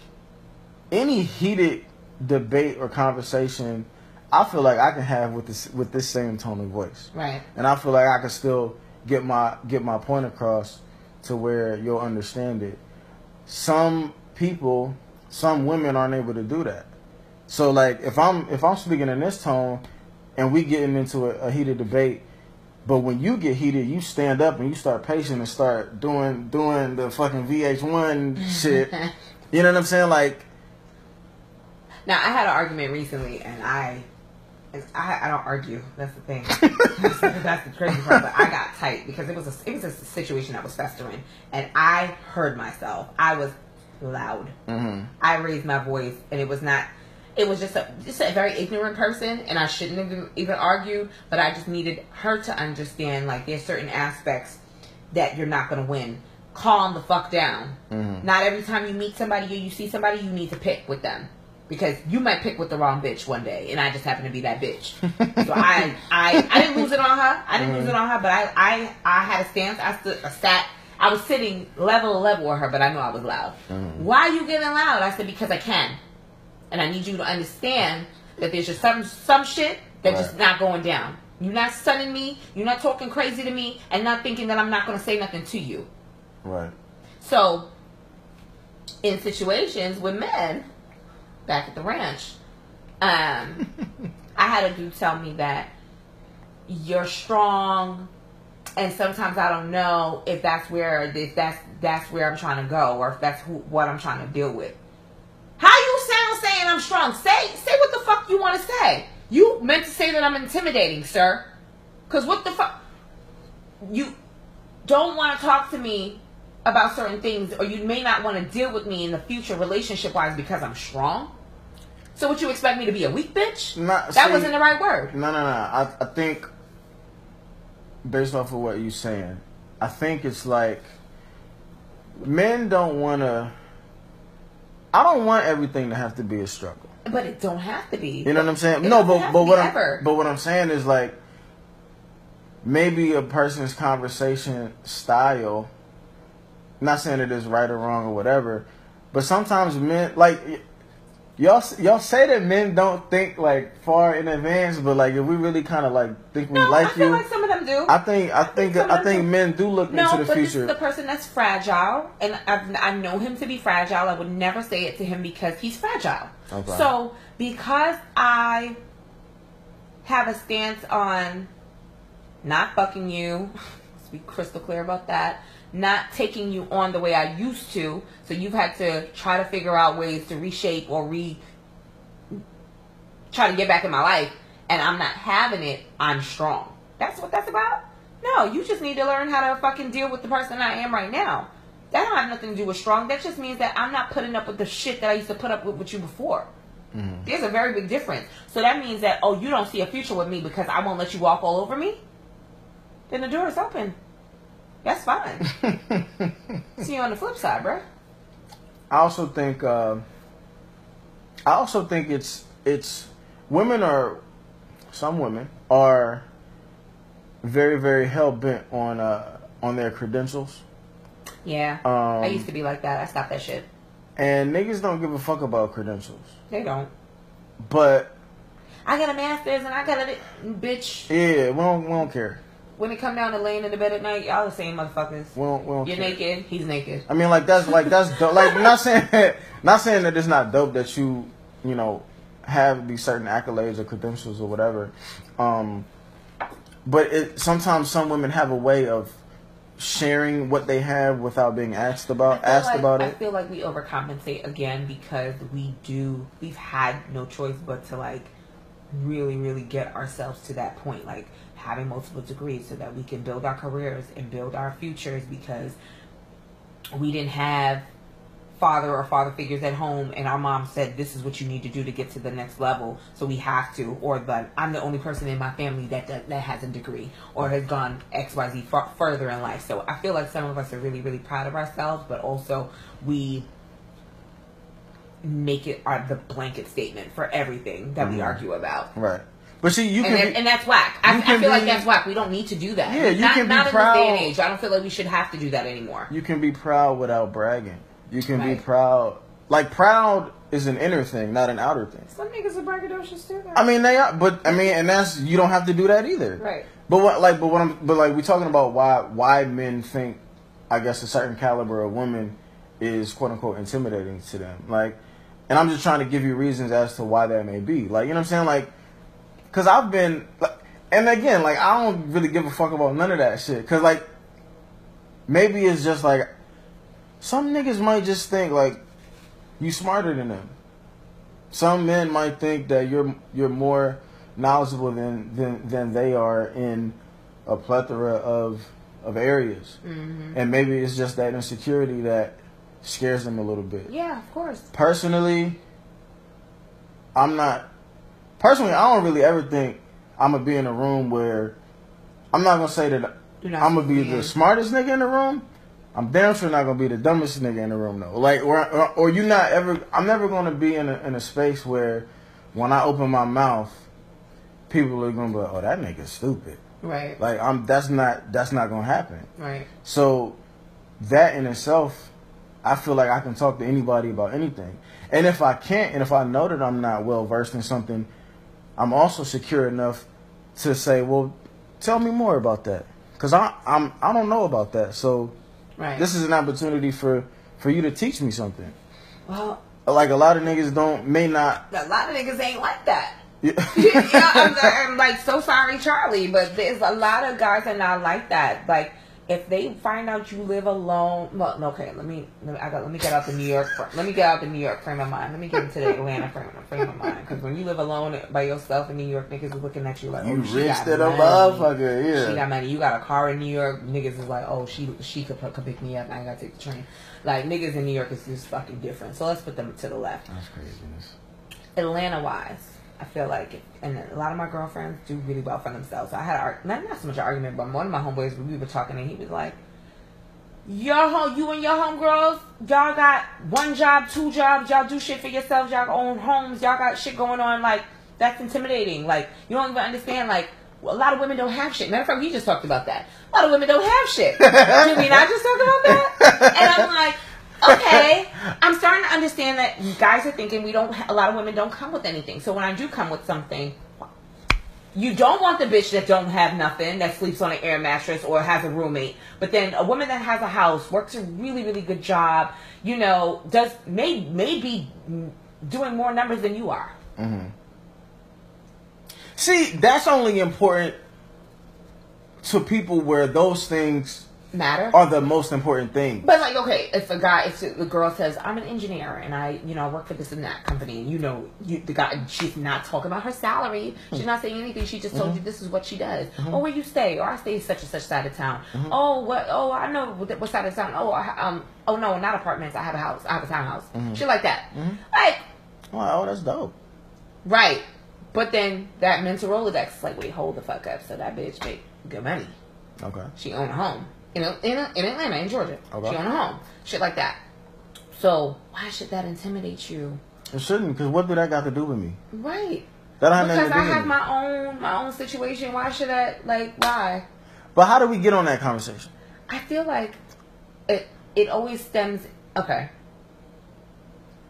any heated debate or conversation, I feel like I can have with this with this same tone of voice, Right. and I feel like I can still get my get my point across to where you'll understand it. Some people, some women aren't able to do that. So like if I'm if I'm speaking in this tone, and we getting into a, a heated debate, But when you get heated, you stand up and you start pacing and start doing doing the fucking VH1 mm-hmm. shit. You know what I'm saying? Like, Now I had an argument recently, and I, I, I don't argue. That's the thing. that's, the, that's the crazy part. But I got tight because it was a, it was a situation that was festering, and I heard myself. I was loud. Mm-hmm. I raised my voice, and it was not. It was just a just a very ignorant person, and I shouldn't have even, even argued. But I just needed her to understand, like there's certain aspects that you're not gonna win. Calm the fuck down. Mm-hmm. Not every time you meet somebody or you see somebody, you need to pick with them because you might pick with the wrong bitch one day, and I just happen to be that bitch. so I, I, I didn't lose it on her. I didn't lose it on her, but I, I, I had a stance. I stood, I sat. I was sitting level level with her, but I knew I was loud. Mm-hmm. Why are you getting loud? I said because I can, and I need you to understand that there's just some some shit that's just not going down. You're not stunning me. You're not talking crazy to me, and not thinking that I'm not going to say nothing to you. right. So, in situations with men, back at the ranch, um, I had a dude tell me that you're strong, and sometimes I don't know if that's where if that's that's where I'm trying to go, or if that's who, what I'm trying to deal with. How you sound saying I'm strong? Say say what the fuck you want to say. You meant to say that I'm intimidating, sir. Cause what the fuck? You don't want to talk to me about certain things, or you may not want to deal with me in the future, relationship wise, because I'm strong. So, what you expect me to be a weak bitch? That see- wasn't the right word. No, no, no. I, I think, based off of what you're saying, I think it's like men don't want to. I don't want everything to have to be a struggle. But it don't have to be. You know what I'm saying? It no, but but what I'm ever. but what I'm saying is like maybe a person's conversation style. Not saying it is right or wrong or whatever, but sometimes men like y'all y'all say that men don't think like far in advance, but like if we really kind of like think we no, like I feel you, like some of them do. I think I think I think them- men do look no, into the but this is the person that's fragile, and I've, I know him to be fragile. I would never say it to him because he's fragile. Okay. So because I have a stance on not fucking you, let's be crystal clear about that. Not taking you on the way I used to, so you've had to try to figure out ways to reshape or re try to get back in my life, and I'm not having it. I'm strong. That's what that's about. No, you just need to learn how to fucking deal with the person I am right now. That don't have nothing to do with strong. That just means that I'm not putting up with the shit that I used to put up with with you before. Mm-hmm. There's a very big difference. So that means that oh, you don't see a future with me because I won't let you walk all over me. Then the door is open. That's fine. see you on the flip side, bro. I also think uh, I also think it's it's women are some women are very very hell bent on uh, on their credentials Yeah, Um, I used to be like that. I stopped that shit. and niggas don't give a fuck about credentials. They don't. But I got a master's and I got a bitch. yeah, we don't we don't care. When it come down to laying in the bed at night, y'all the same motherfuckers. We don't, we don't You're care. naked. He's naked. I mean, like that's like that's dope. like not saying not saying that it's not dope that you you know have these certain accolades or credentials or whatever. Um, but it sometimes some women have a way of sharing what they have without being asked about asked like- about it. I feel like we overcompensate again because we do. We've had no choice but to like really, really get ourselves to that point, like having multiple degrees, so that we can build our careers and build our futures. Because we didn't have father or father figures at home, and our mom said, "This is what you need to do to get to the next level." So we have to, or but I'm the only person in my family that that, that has a degree or has gone X Y Z far, further in life. So I feel like some of us are really really proud of ourselves, but also we make it our, the blanket statement for everything that we mm-hmm. argue about. Right. But see, you And, can that- be, and that's whack. I, I can feel like that's whack. We don't need to do that. Yeah, you not, can be not in proud- this day and age. I don't feel like we should have to do that anymore. you can be proud without bragging. You can be proud. Like proud is an inner thing, not an outer thing. Some niggas are braggadocious too. Though. I mean, they are, but I mean, and that's you don't have to do that either. Right. But what, like, but what I'm, but like, we talking about why why men think, I guess, a certain caliber of woman is quote unquote intimidating to them. Like, and I'm just trying to give you reasons as to why that may be. Like, you know what I'm saying? Like, because I've been, like, and again, like I don't really give a fuck about none of that shit. Cause like maybe it's just like some niggas might just think like you smarter than them. Some men might think that you're you're more knowledgeable than than than they are in a plethora of of areas, Mm-hmm. and maybe it's just that insecurity that scares them a little bit. Yeah, of course. Personally, I'm not. Personally, I don't really ever think I'm gonna be in a room where I'm not gonna say that I'm gonna be the smartest nigga in the room. I'm damn sure not gonna be the dumbest nigga in the room though. Like, or or, or you not ever. I'm never gonna be in a in a space where when I open my mouth, people are gonna be like, "Oh, that nigga's stupid." Right. Like, I'm. That's not. That's not gonna happen. Right. So that in itself, I feel like I can talk to anybody about anything. And if I can't, and if I know that I'm not well versed in something, I'm also secure enough to say, "Well, tell me more about that," because I I'm I don't know about that. So Right. this is an opportunity for for you to teach me something. well, Like a lot of niggas don't may not. a lot of niggas ain't like that. Yeah. you know, I'm, I'm like so sorry, Charlie, but there's a lot of guys that not like that. Like if they find out you live alone, well, okay, let me, let me, I got, let me get out the New York, let me get out the New York frame of mind. Let me get into the Atlanta frame, frame of mind. Because when you live alone by yourself in New York, niggas is looking at you like, oh, you oh, she rich the money. motherfucker. Yeah. She got money. You got a car in New York. Niggas is like, oh, she she could, could pick me up. I ain't gotta take the train. Like niggas in New York is just fucking different. So let's put them to the left. That's craziness. Atlanta wise, I feel like, and a lot of my girlfriends do really well for themselves. I had a, not not so much an argument, but one of my homeboys we were talking, and he was like, "Your home, you and your homegirls, y'all got one job, two jobs, y'all do shit for yourselves, y'all own homes, y'all got shit going on. Like that's intimidating. Like you don't even understand. Like a lot of women don't have shit. Matter of fact, we just talked about that. A lot of women don't have shit. Did we not just talk about that? And I'm like." Okay, I'm starting to understand that you guys are thinking we don't. A lot of women don't come with anything. So when I do come with something, you don't want the bitch that don't have nothing that sleeps on an air mattress or has a roommate. But then a woman that has a house, works a really really good job, you know, does may may be doing more numbers than you are. Mm-hmm. See, that's only important to people where those things Matter. are the most important thing. But like, okay, if a guy, if the girl says, "I'm an engineer and I, you know, I work for this and that company," and you know, you the guy, she's not talking about her salary. She's hmm. not saying anything. She just told mm-hmm. you this is what she does. Mm-hmm. Oh, where you stay? Or I stay such and such side of town. Mm-hmm. Oh, what? Oh, I know what, side of town. Oh, I, um, oh no, not apartments. I have a house. I have a townhouse. Shit like that. Like, Oh, that's dope. right. But then that mental rolodex is like, wait, hold the fuck up. So that bitch make good money. Okay. She owned a home in in, in Atlanta, in Georgia. Okay. She owned a home, shit like that. So why should that intimidate you? It shouldn't, because what do that got to do with me? Right. That nothing Because I have my own my own situation. Why should I like why? But how do we get on that conversation? I feel like it it always stems okay.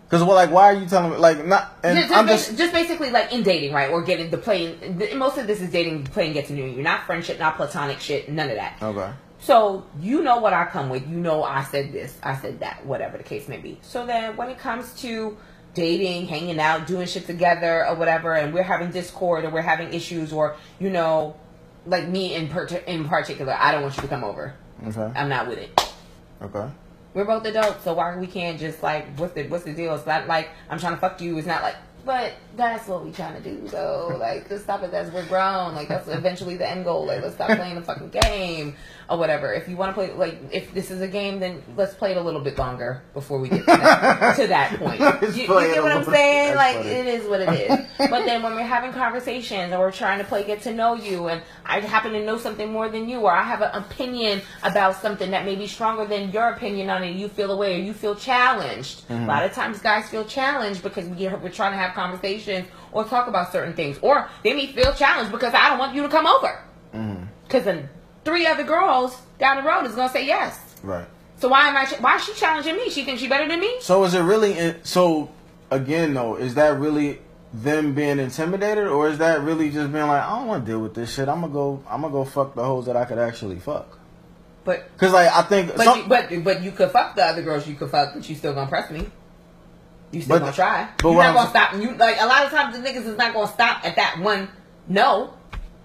Because well, like, why are you telling me? Like, not. And just, I'm just, just. just basically like in dating, right? Or getting the playing. the- Most of this is dating, playing, get to know you. Not friendship, not platonic shit, none of that. Okay. So you know what I come with. You know I said this, I said that, whatever the case may be. So then when it comes to dating, hanging out, doing shit together or whatever, and we're having discord or we're having issues or you know, like me in per- in particular, I don't want you to come over. Okay. I'm not with it. Okay. We're both adults, so why we can't just like what's the what's the deal? It's not like I'm trying to fuck you. It's not like, but that's what we trying to do So Like let's stop it. That's we're grown. Like that's eventually the end goal. Like let's stop playing the fucking game or whatever. If you want to play, like if this is a game, then let's play it a little bit longer before we get to that, to that point. You, you get what I'm saying? that's Like it is what it is. but then when we're having conversations or we're trying to play get to know you, and I happen to know something more than you, or I have an opinion about something that may be stronger than your opinion on it, you feel away or you feel challenged. Mm-hmm. A lot of times, guys feel challenged because we we're trying to have conversations or talk about certain things, or they may feel challenged because I don't want you to come over. Mm-hmm. Because then three other girls down the road is gonna say yes. Right. So why am I? Why is she challenging me? She thinks she better than me. So is it really? In, so again, though, is that really them being intimidated, or is that really just being like, I don't want to deal with this shit. I'm gonna go. I'm gonna go fuck the hoes that I could actually fuck. But Cause like I think But some, you, but but you could fuck the other girls you could fuck, but you still gonna press me. You still But- gonna try. but You're not I'm gonna stop. You like a lot of times the niggas is not gonna stop at that one no.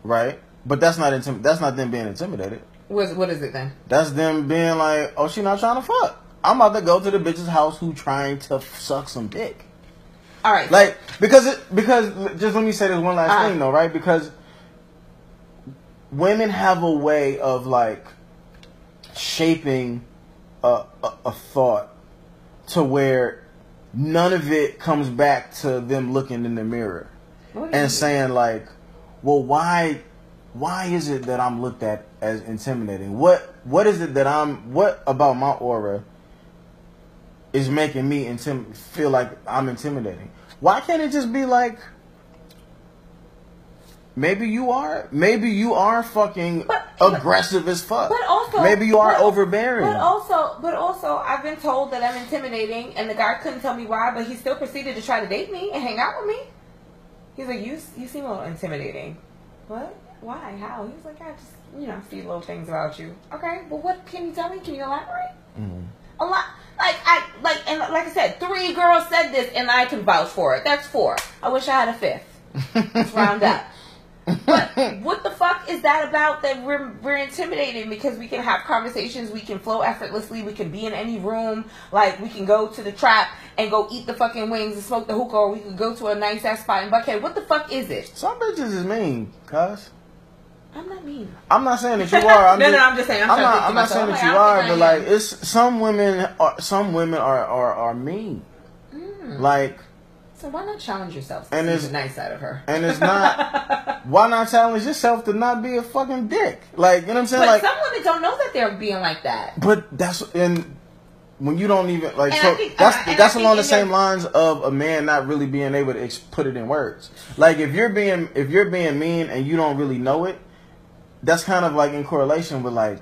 right. But that's not intim- That's not them being intimidated. What, what is it then? That's them being like, oh, she not trying to fuck. I'm about to go to the bitch's house who trying to f- suck some dick. All right. Like because it because just let me say this one last thing though, right? Because women have a way of like shaping a, a, a thought to where none of it comes back to them looking in the mirror What do you and saying like, well, why, why is it that I'm looked at as intimidating? What, what is it that I'm, what about my aura is making me intim- feel like I'm intimidating? Why can't it just be like, maybe you are, maybe you are fucking But- aggressive as fuck. But also, maybe you are but- overbearing. But also, but also, I've been told that I'm intimidating, and the guy couldn't tell me why, but he still proceeded to try to date me and hang out with me. He's like, "You, you seem a little intimidating." What? Why? How? He was like, "I just, you know, see little things about you." Okay, well, what can you tell me? Can you elaborate? Mm-hmm. A lot, like I, like, and like I said, three girls said this, and I can vouch for it. That's four. I wish I had a fifth. Let's round up. But what the fuck is that about that we're we're intimidated because we can have conversations, we can flow effortlessly, we can be in any room, like we can go to the trap and go eat the fucking wings and smoke the hookah, or we can go to a nice ass spot in Buckhead. What the fuck is it? Some bitches is mean, cuz. I'm not mean. I'm not saying that you are. I'm No, just, no, I'm just saying, I'm I'm not. I'm not saying that you are, but like it's some women are. Some women are are, are mean. Mm. Like, So why not challenge yourself? And it's- the nice side of her. and it's not. why not challenge yourself to not be a fucking dick? Like, you know what I'm saying? But like, some women don't know that they're being like that. but that's and when you don't even like. And so think- that's and that's along the same lines of a man not really being able to ex- put it in words. Like, if you're being if you're being mean and you don't really know it, that's kind of like in correlation with like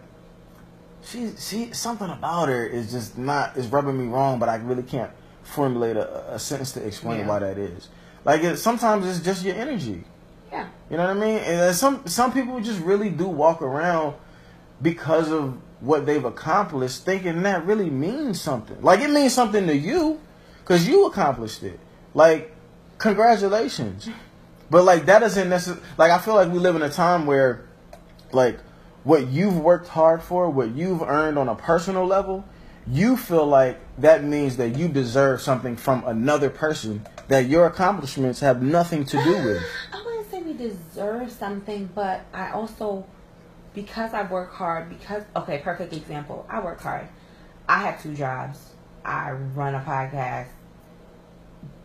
she she something about her is just not is rubbing me wrong, but I really can't formulate a, a sentence to explain Yeah. why that is. Like it, sometimes it's just your energy. Yeah. You know what I mean? And uh, some some people just really do walk around because of what they've accomplished, thinking that really means something. Like it means something to you because you accomplished it. Like congratulations. But like that doesn't necessarily like I feel like we live in a time where like what you've worked hard for, what you've earned on a personal level, you feel like that means that you deserve something from another person that your accomplishments have nothing to do with. I wouldn't say we deserve something, but I also, because I work hard, because, okay, perfect example. I work hard. I have two jobs. I run a podcast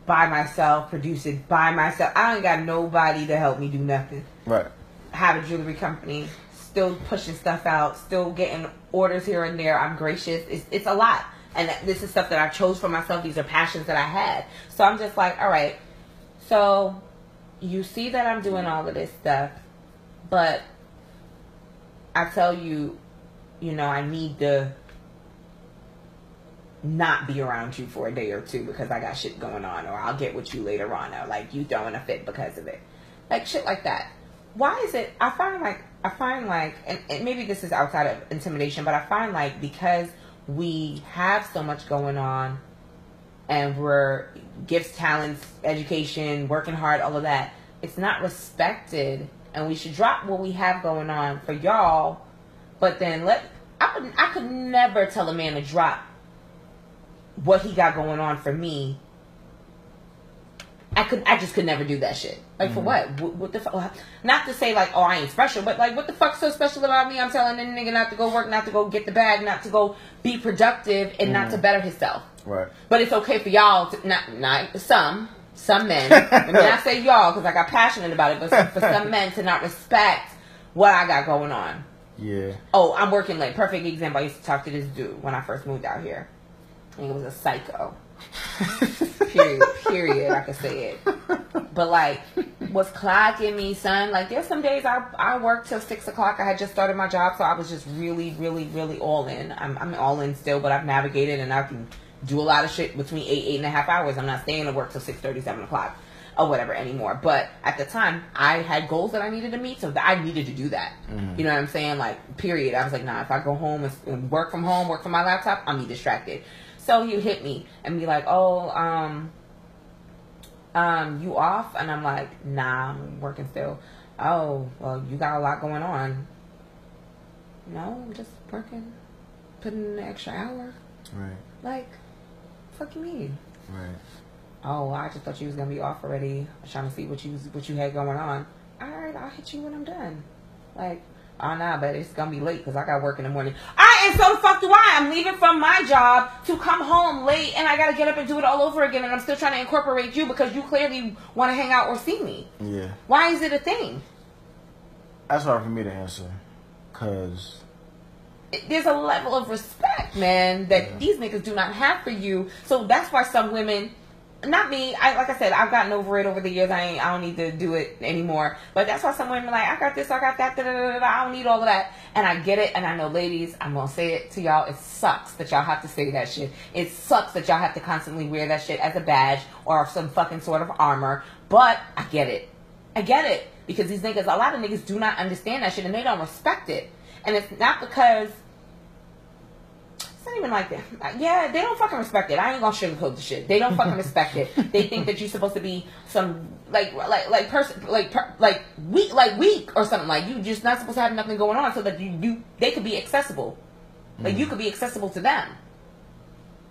by myself, produce it by myself. I ain't got nobody to help me do nothing. Right. Have a jewelry company, still pushing stuff out, still getting orders here and there. I'm gracious. It's, it's a lot. And this is stuff that I chose for myself. These are passions that I had. So I'm just like, all right. So you see that I'm doing all of this stuff, but I tell you, you know, I need to not be around you for a day or two because I got shit going on, or I'll get with you later on, or like you throwing a fit because of it, like shit like that. Why is it? I find like I find like, and, and maybe this is outside of intimidation, but I find like because we have so much going on, and we're gifts, talents, education, working hard, all of that, it's not respected, and we should drop what we have going on for y'all, but then let I could I could never tell a man to drop what he got going on for me. I could, I just could never do that shit. Like for mm-hmm. what? what? What the fuck? Not to say like, oh, I ain't special, but like, what the fuck's so special about me? I'm telling the nigga not to go work, not to go get the bag, not to go be productive, and not to mm-hmm. better himself. Right. But it's okay for y'all to not, not some, some men. Me not say y'all because I got passionate about it, but for some men to not respect what I got going on. Yeah. Oh, I'm working late. Perfect example. I used to talk to this dude when I first moved out here. And he was a psycho. period. Period. I could say it. But like, was clocking me, son. Like, there's some days I I work till six o'clock. I had just started my job, so I was just really, really, really all in. I'm I'm all in still, but I've navigated and I can do a lot of shit between eight, eight and a half hours. I'm not staying to work till six thirty, seven o'clock or whatever anymore. But at the time, I had goals that I needed to meet, so I needed to do that. Mm-hmm. You know what I'm saying? Like, period. I was like, nah. If I go home and- and work from home, work from my laptop, I'm be distracted. So would hit me and be like, oh, um, um, you off? And I'm like, nah, I'm working still. oh, well, you got a lot going on. No, I'm just working, putting in an extra hour. Right. Like, fuck you mean? Right. Oh, I just thought you was gonna be off already. I was trying to see what you was, what you had going on. All right, I'll hit you when I'm done. Like, oh nah, but it's gonna be late because I got work in the morning. I and so the fuck do I? I'm leaving from my job to come home late, and I gotta get up and do it all over again, and I'm still trying to incorporate you because you clearly want to hang out or see me. Yeah. Why is it a thing? That's hard for me to answer. Cause There's a level of respect, man, that Yeah. these niggas do not have for you. So that's why some women, not me, I like I said, I've gotten over it over the years. I ain't, I don't need to do it anymore. But that's why some women like, I got this, I got that, da, da, da, I don't need all of that. And I get it, and I know, ladies, I'm gonna say it to y'all. It sucks that y'all have to say that shit. It sucks that y'all have to constantly wear that shit as a badge or some fucking sort of armor. But I get it. I get it because these niggas, a lot of niggas do not understand that shit and they don't respect it. And it's not because it's not even like that. Yeah, they don't fucking respect it. I ain't gonna sugarcoat the shit. They don't fucking respect it. They think that you're supposed to be some like like like person like per, like weak like weak or something like you just not supposed to have nothing going on so that you you they could be accessible. Like you could be accessible to them.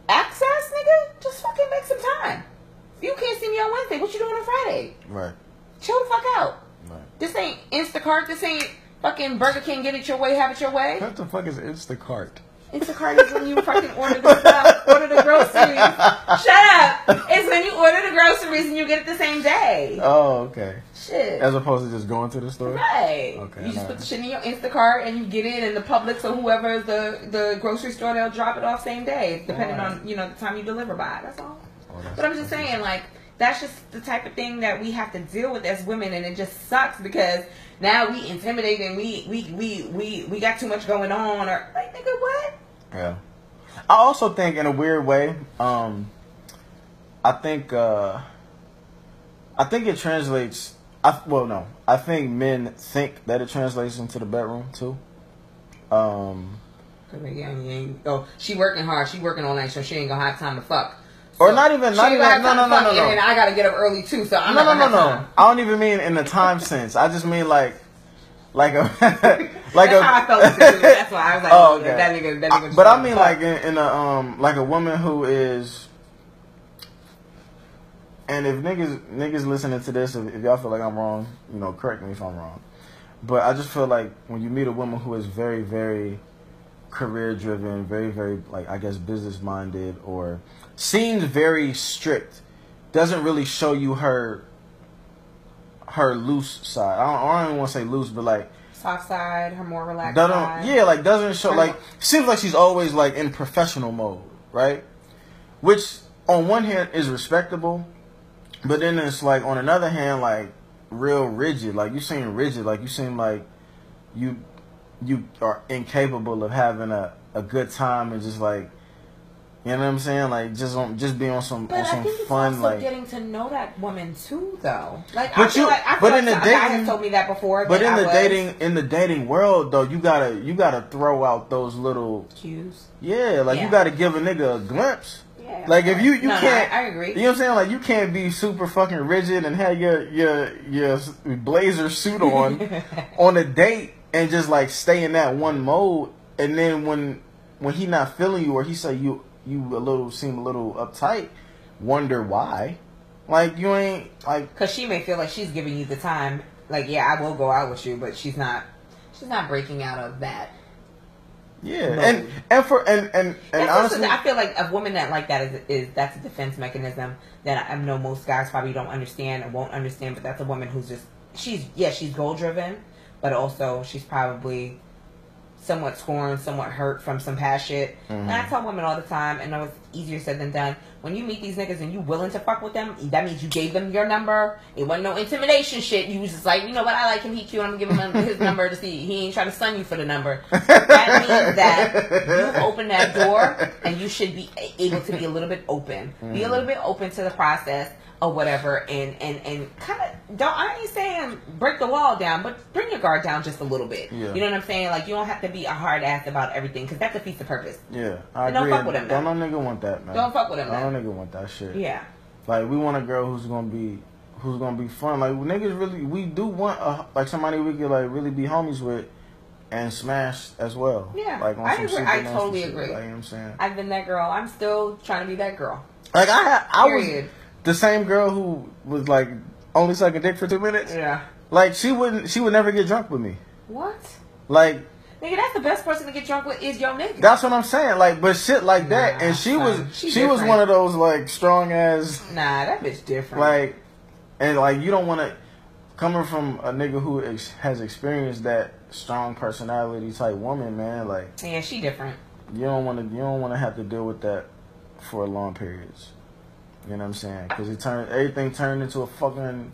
Access, nigga, just fucking make some time. You can't see me on Wednesday, what you doing on Friday? right. Chill the fuck out. Right. This ain't Instacart. This ain't fucking Burger King. Get it your way, have it your way. What the fuck is Instacart? Instacart is when you fucking order the stuff, order the groceries. Shut up! It's when you order the groceries and you get it the same day. Oh, okay. Shit. As opposed to just going to the store. Right. Okay, You just put the shit in your Instacart and you get it in the Publix or whoever the the grocery store. They'll drop it off same day, depending Alright. on you know the time you deliver by. That's all. Oh, that's- But I'm just saying, like, that's just the type of thing that we have to deal with as women, and it just sucks because now we intimidate and we we we we we got too much going on, or like, nigga, what? Yeah. I also think in a weird way, um, I think uh, I think it translates. I well no, I think men think that it translates into the bedroom too. Um, like, yeah, oh, she working hard, she working all night, so she ain't gonna have time to fuck. Or So not even- not even- no, no, no, no, no. And I gotta get up early too, so I'm no, not no, no, no. I don't even mean in the time sense. I just mean like, like a, like That's a. how I felt. too. That's why I was like, Oh, okay. that nigga, that I- nigga. but I mean, like in, in a um, like a woman who is, and if niggas niggas listening to this, if, if y'all feel like I'm wrong, you know, correct me if I'm wrong. But I just feel like when you meet a woman who is very, very career driven, very, very like I guess business minded, or seems very strict, doesn't really show you her her loose side. I don't, I don't even want to say loose, but like soft side, her more relaxed doesn't side. yeah like doesn't show like seems like she's always like in professional mode right which on one hand is respectable but then it's like on another hand like real rigid like you seem rigid like you seem like you you are incapable of having a, a good time and just like you know what I'm saying like just on just be on some But on I some think it's fun also like getting to know that woman too, though. Like, But feel you- like, I but like in the some- a guy dating- told me that before. but in I the was dating in the dating world though you gotta you gotta throw out those little cues. Yeah, like Yeah. you got to give a nigga a glimpse. Yeah, Like if you you No, no, can't, I- I agree. You know what I'm saying? Like you can't be super fucking rigid and have your your your blazer suit on on a date and just like stay in that one mode. And then when when he not feeling you or he say you you a little seem a little uptight, wonder why. Like you ain't like Because she may feel like she's giving you the time. Like, yeah, I will go out with you, but she's not. She's not breaking out of that. yeah. No. And and for and and and also- honestly, I feel like a woman that like that is, is that's a defense mechanism that I know most guys probably don't understand or won't understand. But that's a woman who's just she's yeah she's goal driven, but also she's probably somewhat scorned, somewhat hurt from some past shit. And I mm-hmm. tell women all the time, and know was easier said than done. When you meet these niggas and you willing to fuck with them, that means you gave them your number. It wasn't no intimidation shit. You was just like, you know what, I like him, he cute, I'm gonna give him his number to see. He ain't trying to sun you for the number. That means that you open that door and you should be able to be a little bit open. Be a little mm. bit open to the process or whatever and and and kind of don't I ain't saying break the wall down, but bring your guard down just a little bit. Yeah. You know what I'm saying? Like you don't have to be a hard ass about everything because that defeats the purpose. yeah, I And don't agree. fuck with him, don't no nigga want that, man. Don't fuck with him, don't man. nigga want that shit. Yeah. Like we want a girl who's gonna be who's gonna be fun. Like niggas really, we do want a, like somebody we could like really be homies with and smash as well. Yeah, like I agree. super I totally shit, agree. Like, you know what I'm saying, I've been that girl. I'm still trying to be that girl. like I I was Period. The same girl who was like only sucking dick for two minutes. Yeah. Like she wouldn't, she would never get drunk with me. What? Like Nigga, that's the best person to get drunk with is your nigga. that's what I'm saying. Like, but shit like that, Nah, and she was, She she, was one of those like strong as nah, that bitch different. like, and like you don't want to coming from a nigga who ex- has experienced that strong personality type woman, man. Like yeah, she different. you don't want to, you don't want to have to deal with that for long periods. You know what I'm saying? Because it turned everything turned into a fucking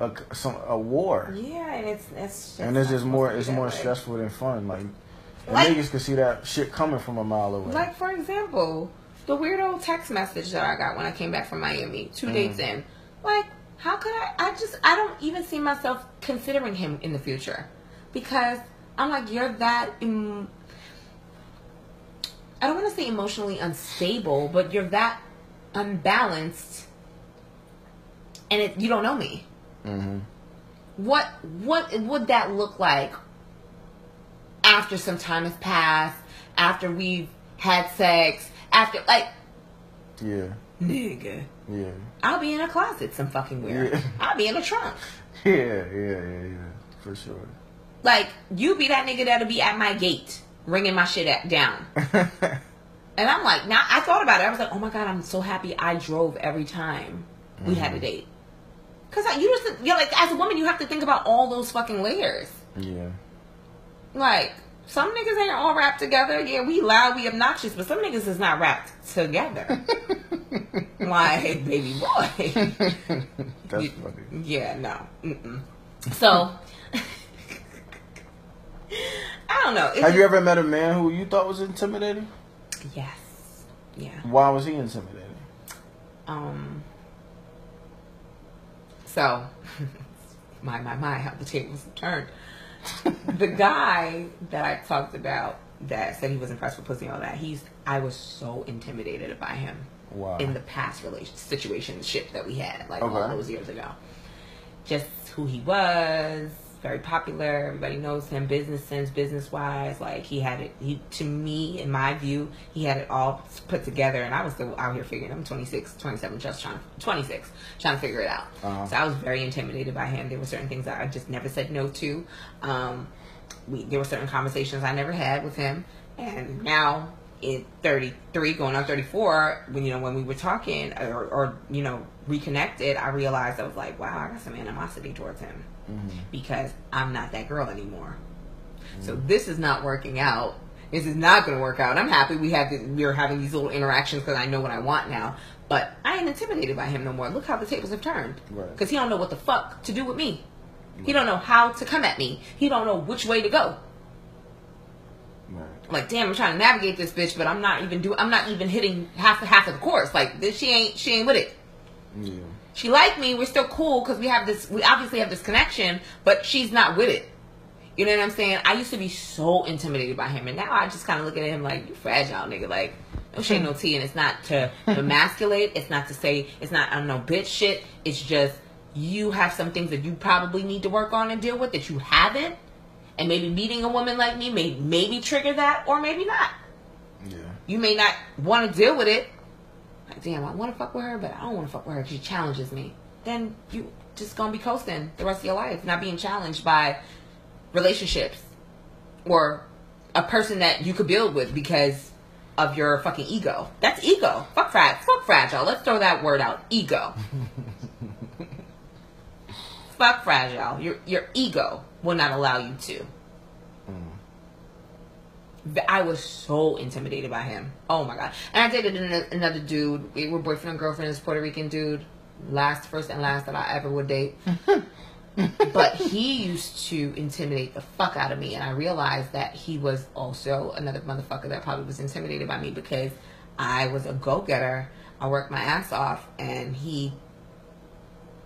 a some a war. Yeah, and it's it's just and it's just more it's more way. stressful than fun like, and Like- niggas can see that shit coming from a mile away Like for example, the weirdo text message that I got when I came back from Miami, two Mm. dates in. Like, how could I? I just I don't even see myself considering him in the future because I'm like you're that. Em- I don't want to say emotionally unstable, but you're that unbalanced, and it, you don't know me. hmm what what would that look like after some time has passed after we've had sex after like yeah. nigga yeah. I'll be in a closet some fucking weird Yeah. i'll be in a trunk. Yeah yeah yeah yeah for sure. Like you be that nigga that'll be at my gate ringing my shit at, down and i'm like now i thought about it i was like oh my god i'm so happy i drove every time we had a mm-hmm. date because you just you're like as a woman you have to think about all those fucking layers yeah Like, some niggas ain't all wrapped together. Yeah, we loud, we obnoxious, but some niggas is not wrapped together. like, baby boy. that's funny Yeah, no. Mm-mm. So, I don't know. Have you ever met a man who you thought was intimidating Yes. Yeah. why was he intimidating Um. So, my my my, how the tables have turned. the guy that I talked about that said he was impressed with pussy and all that. He's I was so intimidated by him wow in the past relation situationship that we had like all those years ago. Just who he was, very popular. Everybody knows him. Business sense, business wise, like he had it. He to me, in my view, he had it all put together. And I was still out here figuring. I'm 26, 27, just trying 26, trying to figure it out. Uh-huh. So I was very intimidated by him. There were certain things that I just never said no to. Um, we there were certain conversations I never had with him, and now in 33 going on 34 when you know when we were talking or, or you know reconnected i realized i was like wow i got some animosity towards him Mm-hmm. because i'm not that girl anymore. So this is not working out. This is not going to work out. I'm happy we have the, we're having these little interactions because i know what i want now but i ain't intimidated by him no more. Look how the tables have turned. Right. because he don't know what the fuck to do with me. He don't know how to come at me. He don't know which way to go. Right. like damn i'm trying to navigate this bitch but i'm not even do i'm not even hitting half half of the course. Like this she ain't she ain't with it. Yeah she liked me we're still cool because we have this we obviously have this connection but she's not with it. You know what i'm saying? I used to be so intimidated by him and now i just kind of look at him like you fragile nigga like no shade hmm. no tea and it's not to emasculate it's not to say it's not i don't know bitch shit it's just you have some things that you probably need to work on and deal with that you haven't and maybe meeting a woman like me may maybe trigger that or maybe not. Yeah. You may not want to deal with it. Like, damn, I want to fuck with her, but I don't want to fuck with her. She challenges me. Then you just gonna be coasting the rest of your life, not being challenged by relationships or a person that you could build with because of your fucking ego. That's ego. Fuck frag. Fuck fragile. Let's throw that word out. Ego. fuck fragile. Your your ego will not allow you to. I was so intimidated by him. Oh my god! And I dated another dude. We were boyfriend and girlfriend. This Puerto Rican dude, last, first, and last that I ever would date. but he used to intimidate the fuck out of me, and I realized that he was also another motherfucker that probably was intimidated by me because I was a go getter. I worked my ass off, and he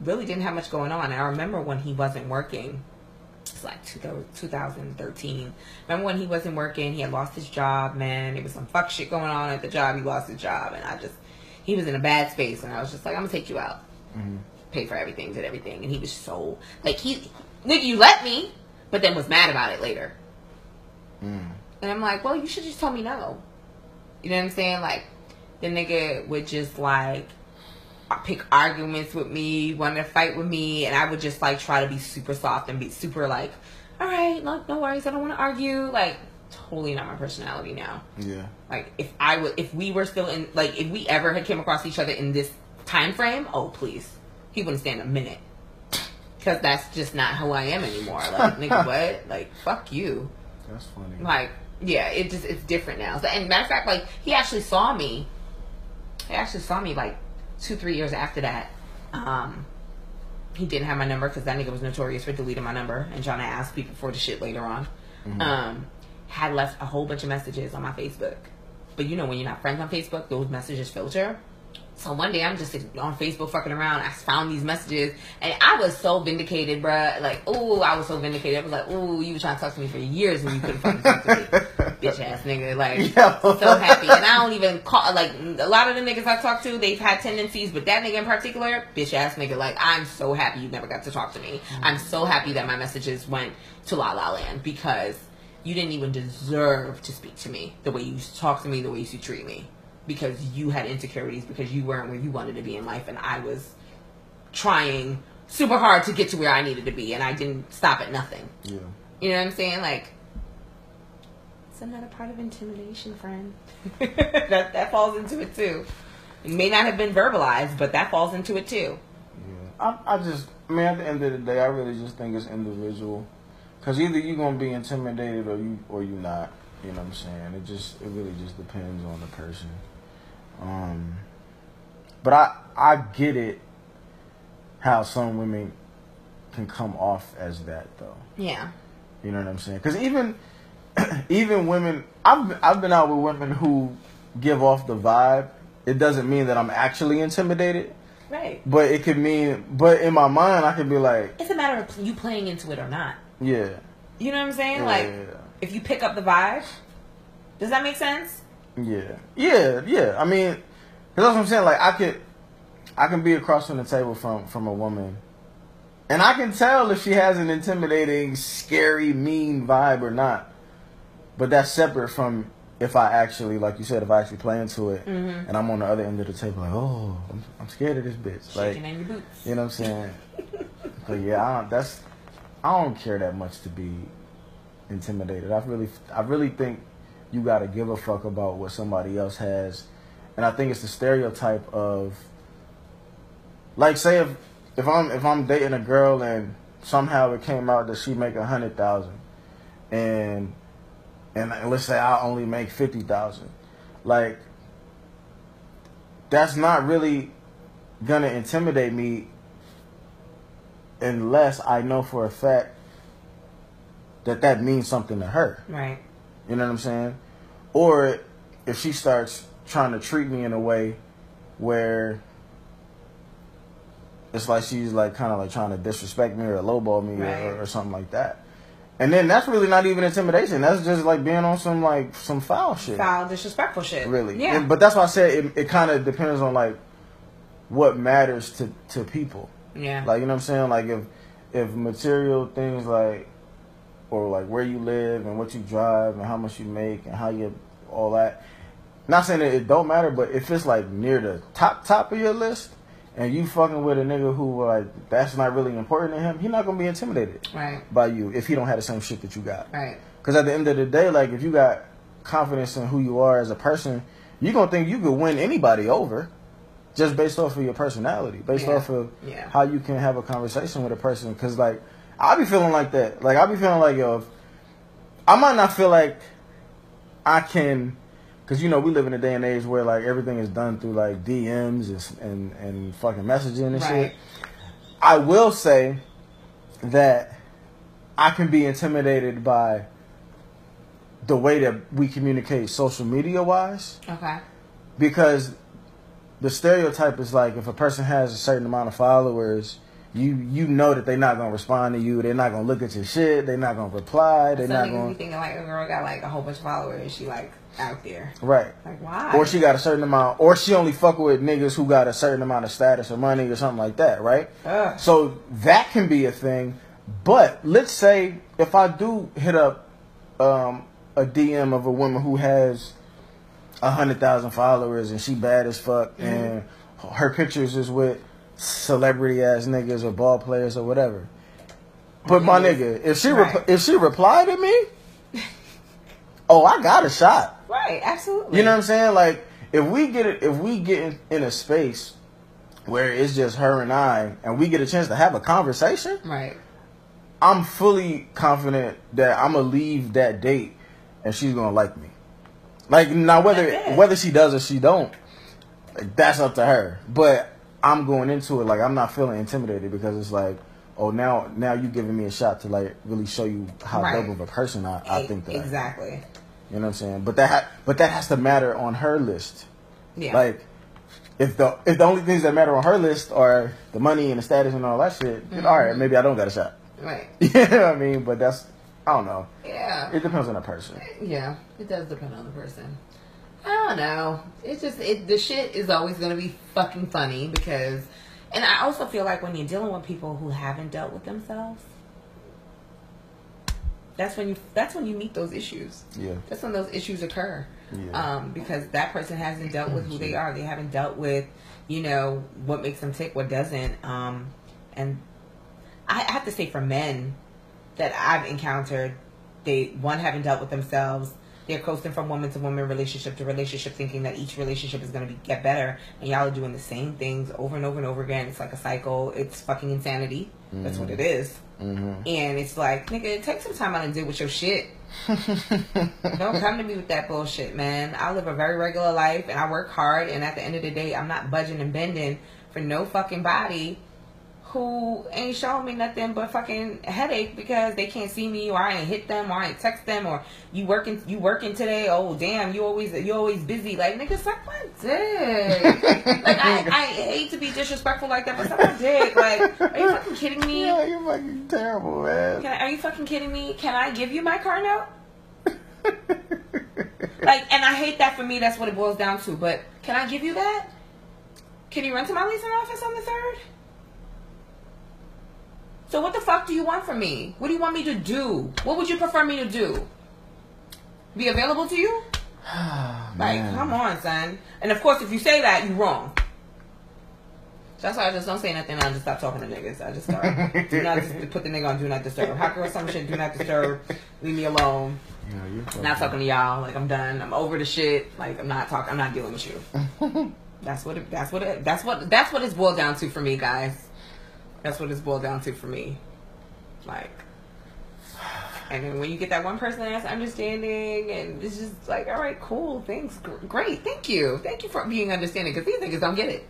really didn't have much going on. And I remember when he wasn't working it's like 2013. Remember when he wasn't working? He had lost his job, man. There was some fuck shit going on at the job. He lost his job, and I just, he was in a bad space, and I was just like, I'm gonna take you out. pay for everything, did everything, and he was so like he nigga, you let me, but then was mad about it later. Mm. And I'm like, well, you should just tell me no. You know what I'm saying? Like, the nigga would just like pick arguments with me, want to fight with me, and I would just like try to be super soft and be super like, all right, no, no worries, I don't want to argue. Like, totally not my personality now. Yeah. Like, if I would, if we were still in, like, if we ever had came across each other in this time frame, oh please, he wouldn't stand a minute. Cause that's just not who I am anymore. Like, nigga, what? Like, fuck you. That's funny. Like, yeah, it just it's different now. So, and matter of fact, like he actually saw me. He actually saw me like two, three years after that. Um, he didn't have my number because that nigga was notorious for deleting my number and trying to ask people for the shit later on. Um, had left a whole bunch of messages on my Facebook, but you know when you're not friends on Facebook, those messages filter. So one day I'm just on Facebook fucking around. I found these messages and I was so vindicated, bruh. Like, ooh, I was so vindicated. I was like, ooh, you were trying to talk to me for years and you couldn't fucking talk to me. Bitch ass nigga. Like, Yo. so happy. And I don't even call, like, a lot of the niggas I talk to, they've had tendencies, but that nigga in particular, bitch ass nigga, like, I'm so happy you never got to talk to me. Mm-hmm. I'm so happy that my messages went to La La Land because you didn't even deserve to speak to me the way you talk to me, the way you treat me. Because you had insecurities, because you weren't where you wanted to be in life, and I was trying super hard to get to where I needed to be, and I didn't stop at nothing. Yeah. You know what I'm saying? Like, it's another part of intimidation, friend. that that falls into it too. It may not have been verbalized, but that falls into it too. Yeah. I, I just, I mean, at the end of the day, I really just think it's individual. Cause either you're gonna be intimidated or you or you not. You know what I'm saying? It just, it really just depends on the person. Um, but I, I get it. How some women can come off as that though. Yeah. You know what I'm saying? Because even even women, I've I've been out with women who give off the vibe. It doesn't mean that I'm actually intimidated, Right. but it could mean. But in my mind, I could be like, It's a matter of you playing into it or not. yeah, You know what I'm saying? yeah, like, if you pick up the vibe, does that make sense? Yeah, yeah, yeah. I mean, that's what I'm saying. Like, I could, I can be across from the table from from a woman, and I can tell if she has an intimidating, scary, mean vibe or not. But that's separate from if I actually, like you said, if I actually play into it, Mm-hmm. and I'm on the other end of the table, like, oh, I'm, I'm scared of this bitch. Like, in your boots. you know what I'm saying? but yeah, I don't, that's I don't care that much to be intimidated. I really, I really think you got to give a fuck about what somebody else has, and I think it's the stereotype of, like, say if if I'm if I'm dating a girl and somehow it came out that she make a hundred thousand, and and let's say I only make fifty thousand, like that's not really gonna intimidate me unless I know for a fact that that means something to her. Right. You know what I'm saying? Or if she starts trying to treat me in a way where it's like she's like kind of like trying to disrespect me or lowball me Right. or, or something like that. And then that's really not even intimidation. That's just like being on some like some foul shit. Foul, disrespectful shit. Really. Yeah. And- but that's why I said it, it kind of depends on like what matters to, to people. yeah. Like you know what I'm saying? Like if if material things like or like where you live and what you drive and how much you make and how you all that. Not saying that it don't matter, but if it's like near the top top of your list and you fucking with a nigga who like that's not really important to him, he not gonna be intimidated right. by you if he don't have the same shit that you got. Right. Because at the end of the day, like if you got confidence in who you are as a person, you gonna think you could win anybody over, just based off of your personality, based Yeah. off of Yeah. how you can have a conversation with a person. Because like I be feeling like that. Like I be feeling like yo, if, I might not feel like I can. Cause you know we live in a day and age where like everything is done through like DMs and and, and fucking messaging and Right. shit. I will say that I can be intimidated by the way that we communicate social media wise Okay. because the stereotype is like if a person has a certain amount of followers, you you know that they're not gonna respond to you. They're not gonna look at your shit. They're not gonna reply. They're Some not gonna be thinking like a girl got like a whole bunch of followers. and She like out there. right. Like why? Or she got a certain amount, or she only fuck with niggas who got a certain amount of status or money or something like that, right? Ugh. So that can be a thing. But let's say if I do hit up um, a DM of a woman who has a hundred thousand followers and she bad as fuck, and her pictures is with celebrity ass niggas or ball players or whatever. But my nigga, if she Right. repl- if she replied to me, oh, I got a shot. Right. Absolutely. You know what I'm saying? Like if we get it, if we get in, in a space where it's just her and I, and we get a chance to have a conversation, Right. I'm fully confident that I'm gonna leave that date, and she's gonna like me. Like now, whether whether she does or she don't, like, that's up to her. But I'm going into it like I'm not feeling intimidated because it's like, oh, now now you giving me a shot to like really show you how Right. dope of a person I, I think that I am. exactly. You know what I'm saying? But that ha- but that has to matter on her list. Yeah. Like if the if the only things that matter on her list are the money and the status and all that shit, then mm-hmm. all right, maybe I don't got a shot. right. You know what I mean? But that's I don't know. Yeah. It depends on the person. Yeah, it does depend on the person. I don't know. It's just it, the shit is always gonna be fucking funny because, and I also feel like when you're dealing with people who haven't dealt with themselves, that's when you that's when you meet those issues. Yeah. That's when those issues occur. Yeah. Um, because that person hasn't dealt with who they are. They haven't dealt with, you know, what makes them tick, what doesn't. Um, and I have to say for men that I've encountered, they one haven't dealt with themselves. They're coasting from woman to woman, relationship to relationship, thinking that each relationship is going to be get better, and y'all are doing the same things over and over and over again. It's like a cycle. It's fucking insanity. That's what it is. Mm-hmm. And it's like, nigga, take some time out and deal with your shit. Don't come to me with that bullshit, man. I live a very regular life and I work hard. And at the end of the day, I'm not budging and bending for no fucking body who ain't showing me nothing but fucking headache because they can't see me or I ain't hit them or I ain't text them or you working you working today. Oh damn, you always you always busy. Like nigga, suck my dick. like I, I hate to be disrespectful like that, but suck my dick. Like, are you fucking kidding me? Yeah, you're fucking terrible, man. Can I, are you fucking kidding me? Can I give you my car note? Like, and I hate that for me. That's what it boils down to. But can I give you that? Can you run to my leasing office on the third? So what the fuck do you want from me? What do you want me to do? What would you prefer me to do? Be available to you? Like, Man. come on, son. And of course, if you say that, you're wrong. So that's why I just don't say nothing. I just stop talking to niggas. I just start. do not just put the nigga on do not disturb. Hot girl, some shit. Do not disturb. Leave me alone. Not talking to y'all. Like I'm done. I'm over the shit. Like I'm not talking. I'm not dealing with you. That's what. It, that's what. It, that's what. That's what it's boiled down to for me, guys. That's what it's boiled down to for me. Like, and then when you get that one person that's understanding, and it's just like, all right, cool, thanks, great, thank you, thank you for being understanding, because these niggas don't get it,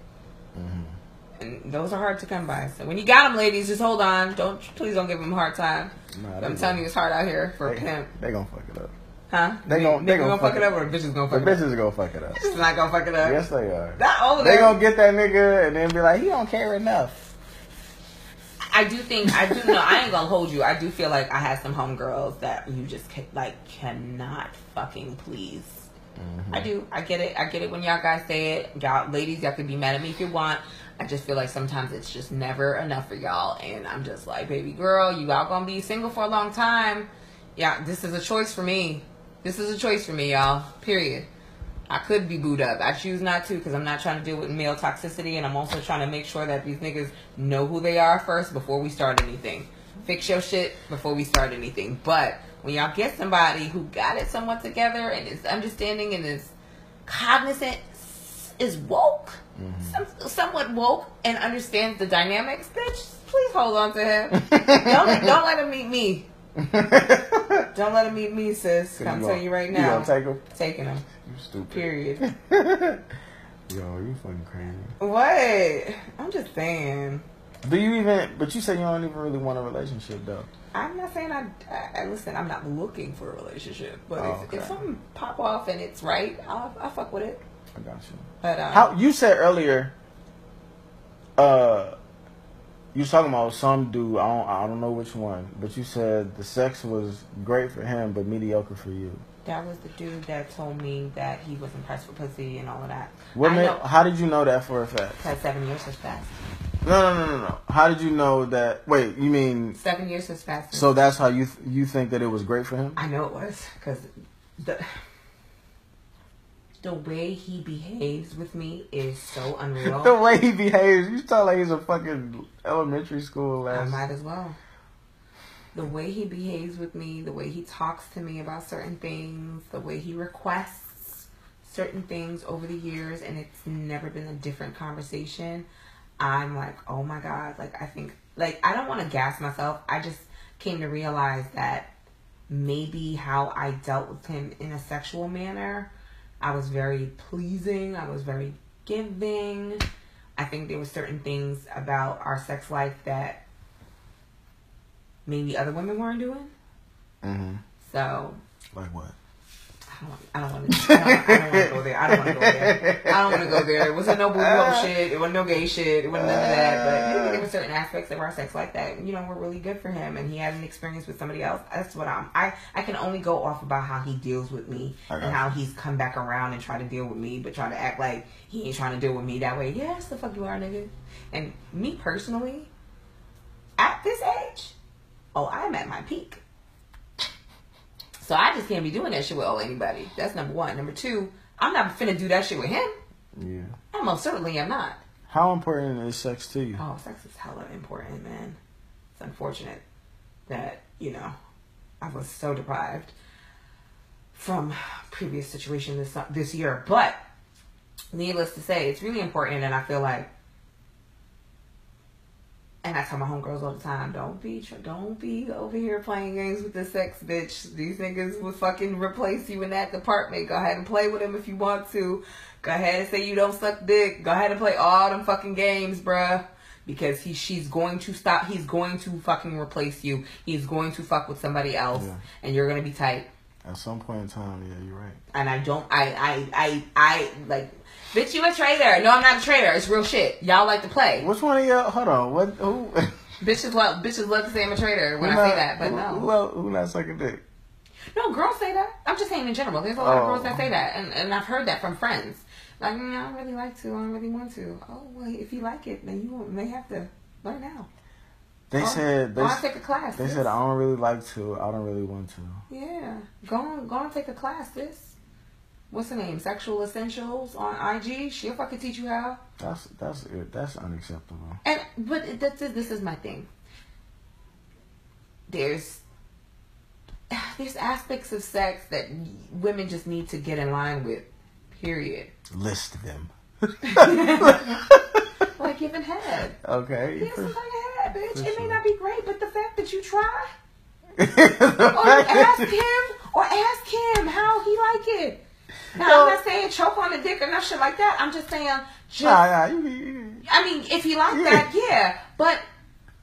mm-hmm. and those are hard to come by. So when you got them, ladies, just hold on. Don't please don't give them a hard time. Nah, I'm they telling you, it's hard out here for a pimp, they gonna fuck it up. huh? They gon- they Nigga gon' gonna fuck it up, or the bitches gonna The fuck it up. bitches gonna fuck it up. Bitches not gonna fuck it up. Yes, they are. Not older. They gonna get that nigga and then be like, he don't care enough. I do think I do know. I ain't gonna hold you. I do feel like I had some homegirls that you just ca- like cannot fucking please. Mm-hmm. I do. I get it. I get it when y'all guys say it. Y'all ladies, y'all can be mad at me if you want. I just feel like sometimes it's just never enough for y'all, and I'm just like, baby girl, you all gonna be single for a long time. Yeah, this is a choice for me. This is a choice for me, y'all. Period. I could be booed up. I choose not to because I'm not trying to deal with male toxicity, and I'm also trying to make sure that these niggas know who they are first before we start anything. Fix your shit before we start anything. But when y'all get somebody who got it somewhat together and is understanding and is cognizant, is woke, mm-hmm. some, somewhat woke, and understands the dynamics, bitch, please hold on to him. don't, don't let him meet me. Don't let him meet me, sis. I'm telling you right You now. gonna take him? Taking him. You stupid. Period. Yo, you fucking crazy. What? I'm just saying. Do you even? But you say you don't even really want a relationship though. I'm not saying I, I, I listen. I'm not looking for a relationship, but Oh, if, okay. if something pop off and it's right, I'll, I'll fuck with it. I got you. But um, How you said earlier? Uh, you was talking about some dude. I don't, I don't know which one, but you said the sex was great for him, but mediocre for you. That was the dude that told me that he was impressed with pussy and all of that. What made, know, how did you know that for a fact? because seven years has passed. No, no, no, no, no. How did you know that? Wait, you mean Seven years has passed. so? That's how you th- you think that it was great for him? I know it was because the the way he behaves with me is so unreal. the way he behaves, you sound like he's a fucking elementary school I might as well. The way he behaves with me, the way he talks to me about certain things, the way he requests certain things over the years, and it's never been a different conversation. I'm like, oh my God. Like, I think, like, I don't want to gas myself. I just came to realize that maybe how I dealt with him in a sexual manner, I was very pleasing, I was very giving. I think there were certain things about our sex life that maybe other women weren't doing. Mm-hmm. So Like what? I don't, want to. I don't, want to go there. I don't want to go there. I don't want to go there. It wasn't no booty hole shit. It wasn't no gay shit. It wasn't none of that. But maybe there were certain aspects of our sex like that. You know, were really good for him, and he had an experience with somebody else. That's what I'm. I I can only go off about how he deals with me got and how he's come back around and try to deal with me, but try to act like he ain't trying to deal with me that way. Yes, the fuck you are, nigga. And me personally, at this age, oh, I'm at my peak. So I just can't be doing that shit with oh anybody. That's number one. Number two, I'm not finna do that shit with him. Yeah. I most certainly am not. How important is sex to you? Oh, sex is hella important, man. It's unfortunate that, you know, I was so deprived from previous situation this this year. But needless to say, it's really important and I feel like and I tell my homegirls all the time, don't be, don't be over here playing games with the sex bitch. These niggas will fucking replace you in that department. Go ahead and play with them if you want to. Go ahead and say you don't suck dick. Go ahead and play all them fucking games, bruh. Because he, she's going to stop. He's going to fucking replace you. He's going to fuck with somebody else, Yeah. and you're gonna be tight. At some point in time, yeah, you're right. And I don't. I, I, I, I like. Bitch, you a traitor? No, I'm not a traitor. It's real shit. Y'all like to play. Which one of y'all? Hold on. What? Who? Bitches love bitches love to say I'm a traitor when who I not- say that, but who, no. Who, else- who not sucking dick? No, girls say that. I'm just saying in general. There's a lot of Oh. girls that say that, and, and I've heard that from friends. Like, mm, I don't really like to. I don't really want to. Oh, well, if you like it, then you may have to learn now. They Or- said they, Go and take a class. they sis. said I don't really like to. I don't really want to. Yeah, go on, go and take a class. This. What's the name? Sexual Essentials on IG. She'll fucking teach you how. That's that's. That's unacceptable. And but that's it- this is my thing. There's there's aspects of sex that women just need to get in line with. Period. List them. Like giving head. Okay. Give somebody head, bitch. For It may not be great, but the fact that you try, or you ask him, or ask him how he like it. Now No. I'm not saying choke on the dick or no shit like that. I'm just saying, just Nah, nah, you, you, I mean, if you like that, yeah, but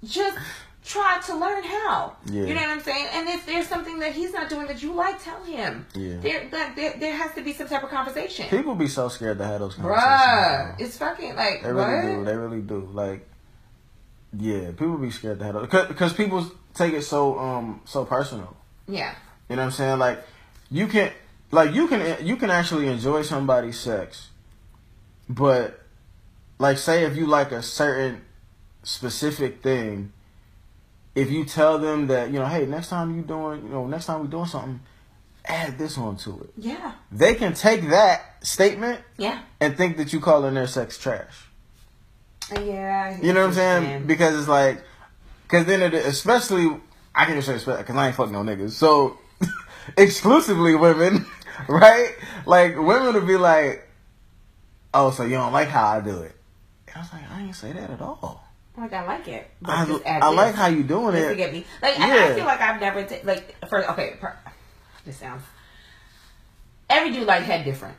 just try to learn how. Yeah. You know what I'm saying? And if there's something that he's not doing that you like, tell him. Yeah. There, that, there, there has to be some type of conversation. people be so scared to have those conversations. Bruh, it's fucking like They what? really do. They really do. Like, yeah, people be scared to have those because people take it so um so personal. Yeah, You know what I'm saying? Like, you can like you can you can actually enjoy somebody's sex, but like say if you like a certain specific thing, if you tell them that you know, hey, next time you doing you know next time we doing something, add this onto it. yeah, They can take that statement yeah, and think that you calling their sex trash. Uh, yeah. You know what I'm saying? Because it's like, because then it, especially, I can just say because I ain't fucking no niggas. So exclusively women, right? Like women would be like, "Oh, so you don't like how I do it?" And I was like, "I ain't say that at all. Like I like it. But I, I this. like how you doing Just it." get me. Like and I Yeah. feel like I've never ta- like for okay. Per, this sounds. Every dude like head different.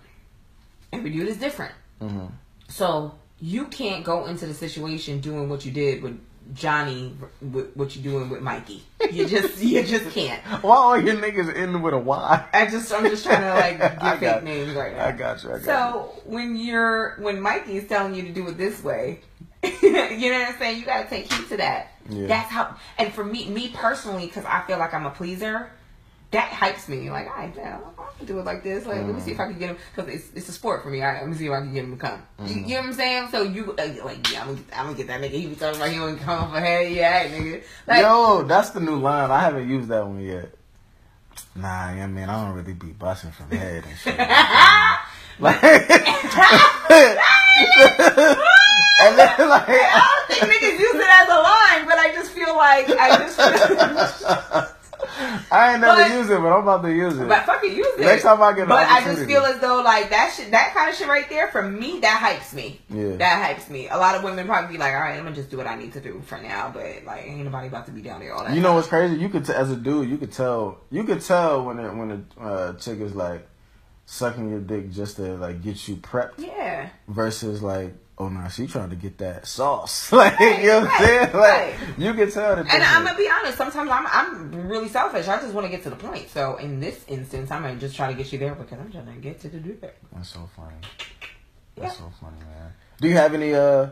Every dude is different. hmm So you can't go into the situation doing what you did with Johnny, with what you doing with Mikey. You just you just can't. Why all your niggas end with a Y? I just I'm just trying to like I give got- fake names right now. I got you. I got So when you're when Mikey is telling you to do it this way, you know what I'm saying? You gotta take heed to that. Yeah. That's how. And for me, me personally, because I feel like I'm a pleaser, that hypes me. Like, I, can do it like this. Like, let me see if I can get him because it's it's a sport for me. All right, let me see if I can get him to come. You, you know what I'm saying? So you uh, like, yeah, I'm gonna, get, I'm gonna get that nigga. He be talking about he don't come for head. Yeah, nigga. Like, Yo, that's the new line. I haven't used that one yet. Nah, yeah, man, I don't really be busting from head and shit. like, and then like, I don't think niggas use it as a line, but I just feel like I just. I ain't never But- used it, but I'm about to use it. But fucking use it. Next time I get But I just feel as though like that shit, that kind of shit right there, for me, that hypes me. Yeah. That hypes me. A lot of women probably be like, all right, I'm gonna just do what I need to do for now, but like, ain't nobody about to be down there all that. You know what's crazy? You could, t- as a dude, you could tell. You could tell when it, when a uh, chick is like sucking your dick just to like get you prepped, Yeah. versus like, oh no, she trying to get that sauce. like you know what I'm saying? Like right. you can tell that. And I'm gonna be honest. Sometimes I'm I'm really selfish. I just want to get to the point. So in this instance, I'm gonna just try to get you there because I'm trying to get to the dick. That's so funny. Yeah. That's so funny, man. Do you have any? Uh,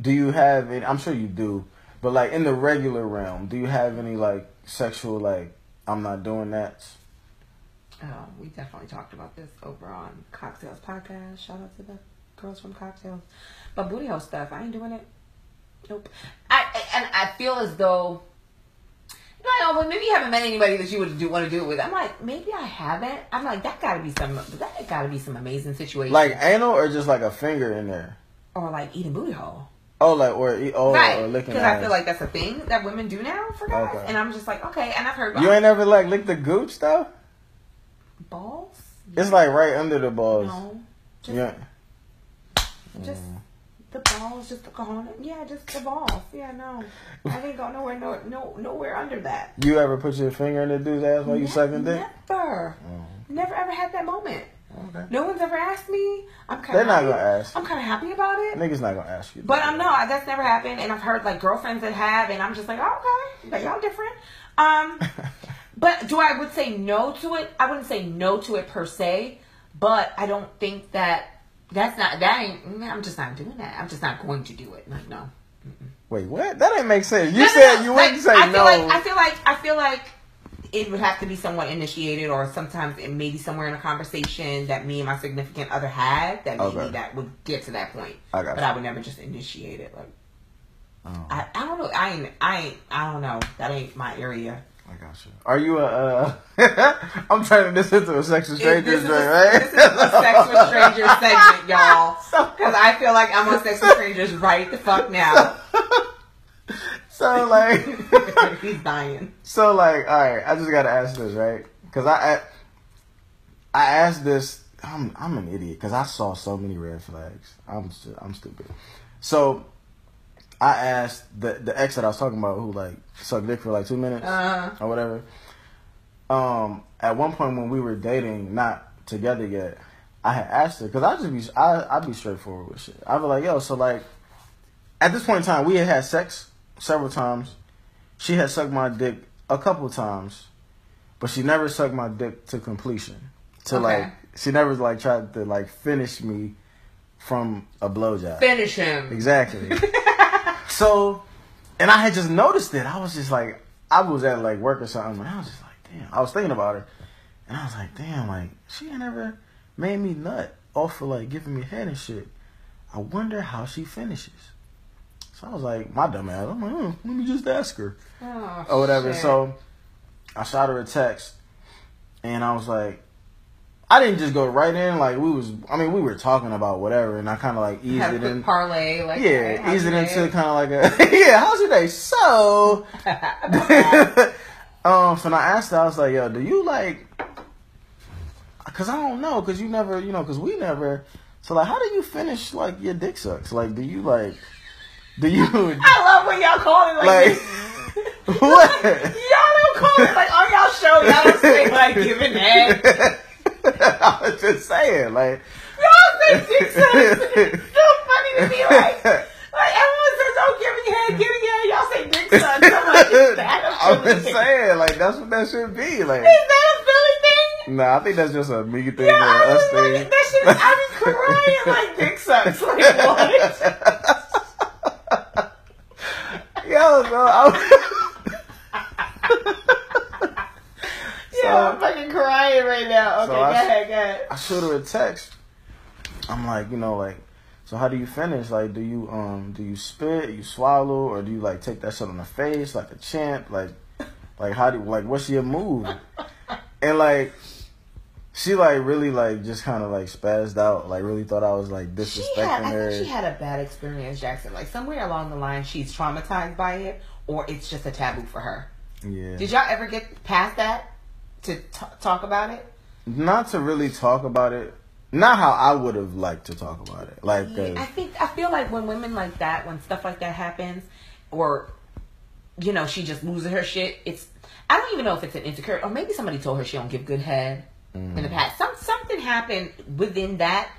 do you have? Any, I'm sure you do, but like in the regular realm, do you have any like sexual like I'm not doing that? Oh, we definitely talked about this over on Cocktails Podcast. Shout out to the girls from Cocktails. But booty hole stuff, I ain't doing it. Nope. I I- and I feel as though. You know, well, maybe you haven't met anybody that you would do want to do it with. I'm like, maybe I haven't. I'm like, that gotta be some. That gotta be some amazing situation. Like anal or just like a finger in there? or like eating booty hole. Oh, like or e- oh, right. or licking Because. I feel like that's a thing that women do now for guys. Okay. And I'm just like, okay. And I've heard you ain't never like licked the gooch though. balls. It's like right under the balls. No. Just, Yeah. Just the balls, just the cojones. Yeah, just the balls. Yeah, no. I didn't go nowhere, no, no, nowhere under that. You ever put your finger in the dude's ass while you Ne- sucking dick? Never. Oh, Never ever had that moment. okay. No one's ever asked me. I'm kind They're of. not gonna ask. I'm kind of happy about it. Niggas not gonna ask you. But I'm no, that's never happened, and I've heard like girlfriends that have, and I'm just like, oh, okay, like y'all different. Um, but do I would say no to it? I wouldn't say no to it per se, but I don't think that that's not that ain't. I'm just not doing that. I'm just not going to do it. Like no. Wait, what? That didn't make sense. You No, no, said no. you Like, wouldn't say I no. Like, I feel like I feel like it would have to be somewhat initiated, or sometimes it maybe somewhere in a conversation that me and my significant other had that maybe Okay. that would get to that point. I but you. I would never just initiate it. Like Oh, I, I don't know. I ain't. I ain't. I don't know. That ain't my area. I got you. Are you a? Uh, I'm turning this into a sex with strangers is, joint, a, right? this is a sex with strangers segment, y'all. Because I feel like I'm on sex with strangers right the fuck now. so like, He's dying. so like, all right. I just gotta ask this, right? Because I, I, I asked this. I'm, I'm an idiot because I saw so many red flags. I'm, stu- I'm stupid. So, I asked the the ex that I was talking about who like sucked dick for like two minutes. Uh, or whatever. Um, at one point when we were dating, not together yet, I had asked her because I just be I I be straightforward with shit. I was like, yo, so like, at this point in time, we had had sex several times. She had sucked my dick a couple times, but she never sucked my dick to completion. To Okay. like, she never like tried to like finish me from a blowjob. finish him. Exactly. so, and I had just noticed it. I was just like, I was at like work or something, and I was just like, damn. I was thinking about her, and I was like, damn, like she ain't ever made me nut off for like giving me head and shit. I wonder how she finishes. So I was like, my dumb ass. I'm like, hmm, let me just ask her Oh, or whatever. shit. So I shot her a text, and I was like, I didn't just go right in. Like we was, I mean, we were talking about whatever, and I kind of like eased it in. parlay, like Yeah, hey, how's ease it into kind of like a yeah. How's your day? So, um, so I asked her, I was like, "Yo, do you like?" Because I don't know, because you never, you know, because we never. So like, how do you finish like your dick sucks? Like, do you like? Do you I love when y'all call it like, like what? Y'all don't call it like on y'all show. Y'all don't say like giving head. I was just saying, like. Y'all say dick sucks. It's so funny to me. Like, like everyone says, "Oh, giving head, giving head." Y'all say dick sucks. I'm like, that I'm just saying, like that's what that should be. Like, Is that a Philly thing? nah, I think that's just a me thing Yeah, or I us was thing. like, that shit. I be crying like dick sucks. Like what? go, bro. I- yeah, I'm fucking crying right now. Okay, So I- go ahead, go ahead. I shoot her a text. I'm like, you know, like, so how do you finish? Like, do you um do you spit, you swallow, or do you like take that shit on the face like a champ? Like, like how do like what's your move? And like, she like really like just kind of like spazzed out. Like really thought I was like She disrespecting had, I her. think she had a bad experience, Jaxon. Like somewhere along the line, she's traumatized by it, or it's just a taboo for her. yeah. Did y'all ever get past that to t- talk about it? Not to really talk about it. Not how I would have liked to talk about it. Like, uh, I think I feel like when women like that, when stuff like that happens, or you know, she just loses her shit. It's I don't even know if it's an insecure, or maybe somebody told her she don't give good head in the past. Some something happened within that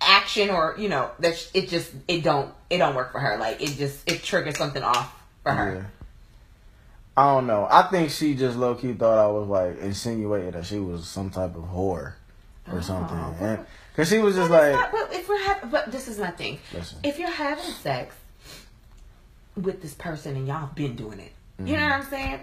action, or you know, that it just it don't it don't work for her. Like it just it triggers something off for her. I don't know. I think she just low key thought I was like insinuating that she was some type of whore or something. Oh. And cause she was just But like, not- but if we're having, but this is my thing. Listen. If you're having sex with this person and y'all been doing it, you know what I'm saying?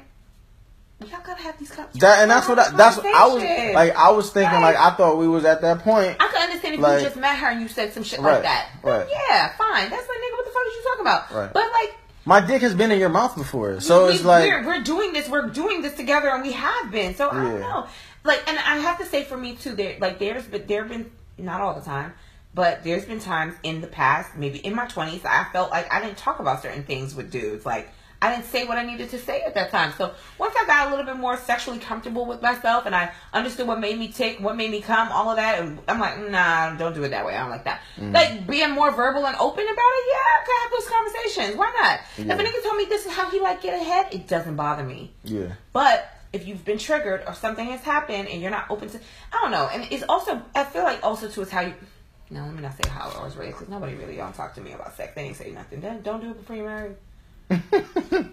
Y'all gotta have these. Mm-hmm. that, and that's what I, that's what I was like. I was thinking Right. like I thought we was at that point. I could understand if like- you just met her and you said some shit Right, like that. right. Yeah, fine. That's like nigga. What the fuck is you talking about? Right. But like, My dick has been in your mouth before, so we, it's like we're, we're doing this. We're doing this together, and we have been. So I don't know. Like, and I have to say for me too, there like there's but there have been not all the time, but there's been times in the past, maybe in my twenties, I felt like I didn't talk about certain things with dudes. Like I didn't say what I needed to say at that time. So once I got a little bit more sexually comfortable with myself, and I understood what made me tick, what made me come, all of that, and I'm like, nah, don't do it that way. I don't like that. Mm. Like being more verbal and open about it, yeah, I can have those conversations. Why not? Yeah. If a nigga told me this is how he like get ahead, it doesn't bother me. yeah, But if you've been triggered or something has happened and you're not open to, I don't know. And it's also, I feel like also too is how you. No, let me not say how I was raised because nobody really don't talk to me about sex. They ain't say nothing. Don't, don't do it before you're married.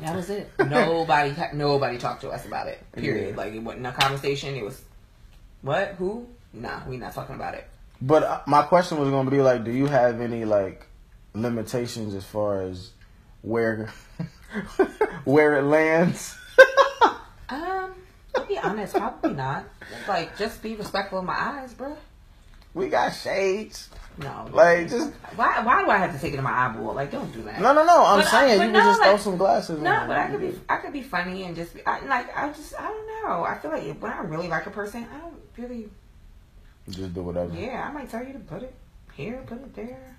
That was it. Nobody, nobody talked to us about it. Period. Yeah. Like it wasn't a conversation. It was, what? Who? Nah, we not talking about it. But uh, my question was gonna be like, do you have any like limitations as far as where where it lands? Um, to be honest, probably not. Like, just be respectful of my eyes, bro. we got shades. No, Like just why? Why do I have to take it to my eyeball? Like, don't do that. no, no, no. I'm But saying you no, can just like- throw some glasses. No, but I could be I could be funny and just be I, like I just I don't know. I feel like when I really like a person, I don't really. just do whatever. Yeah, I might tell you to put it here, put it there,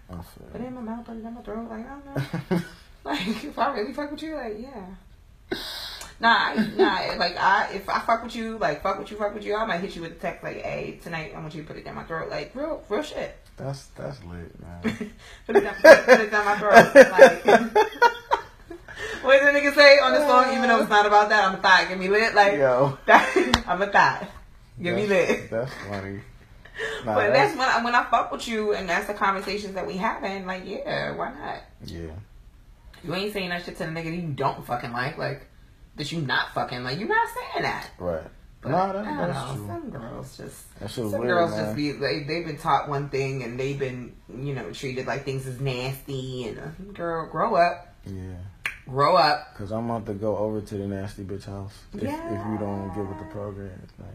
put it in my mouth, put it in my throat. Like I don't know. like if I really fuck with you, like yeah. Nah, nah. Like I, if I fuck with you, like fuck with you, fuck with you, I might hit you with a text like, "Hey, tonight I want you to put it down my throat." Like real, real shit. That's that's lit, man. put it down, put it down my throat. Like, what does the nigga say on the song? Even though it's not about that, I'm a thought. Give me lit. Like Yo, That, I'm a thought. Get me lit. That's funny. Nah, But that's when I, when I fuck with you, and that's the conversations that we having. Like, yeah, why not? yeah. You ain't saying that shit to the nigga that you don't fucking like, like that you not fucking like. You're not saying that. Right. But, no, that, I don't that's know. true. Some girls just. That shit was Some weird, girls man. just be they they've been taught one thing and they've been you know treated like things is nasty and uh, girl grow up Yeah. grow up Cause I'm about to go over to the nasty bitch house if, if you don't get with the program. Like,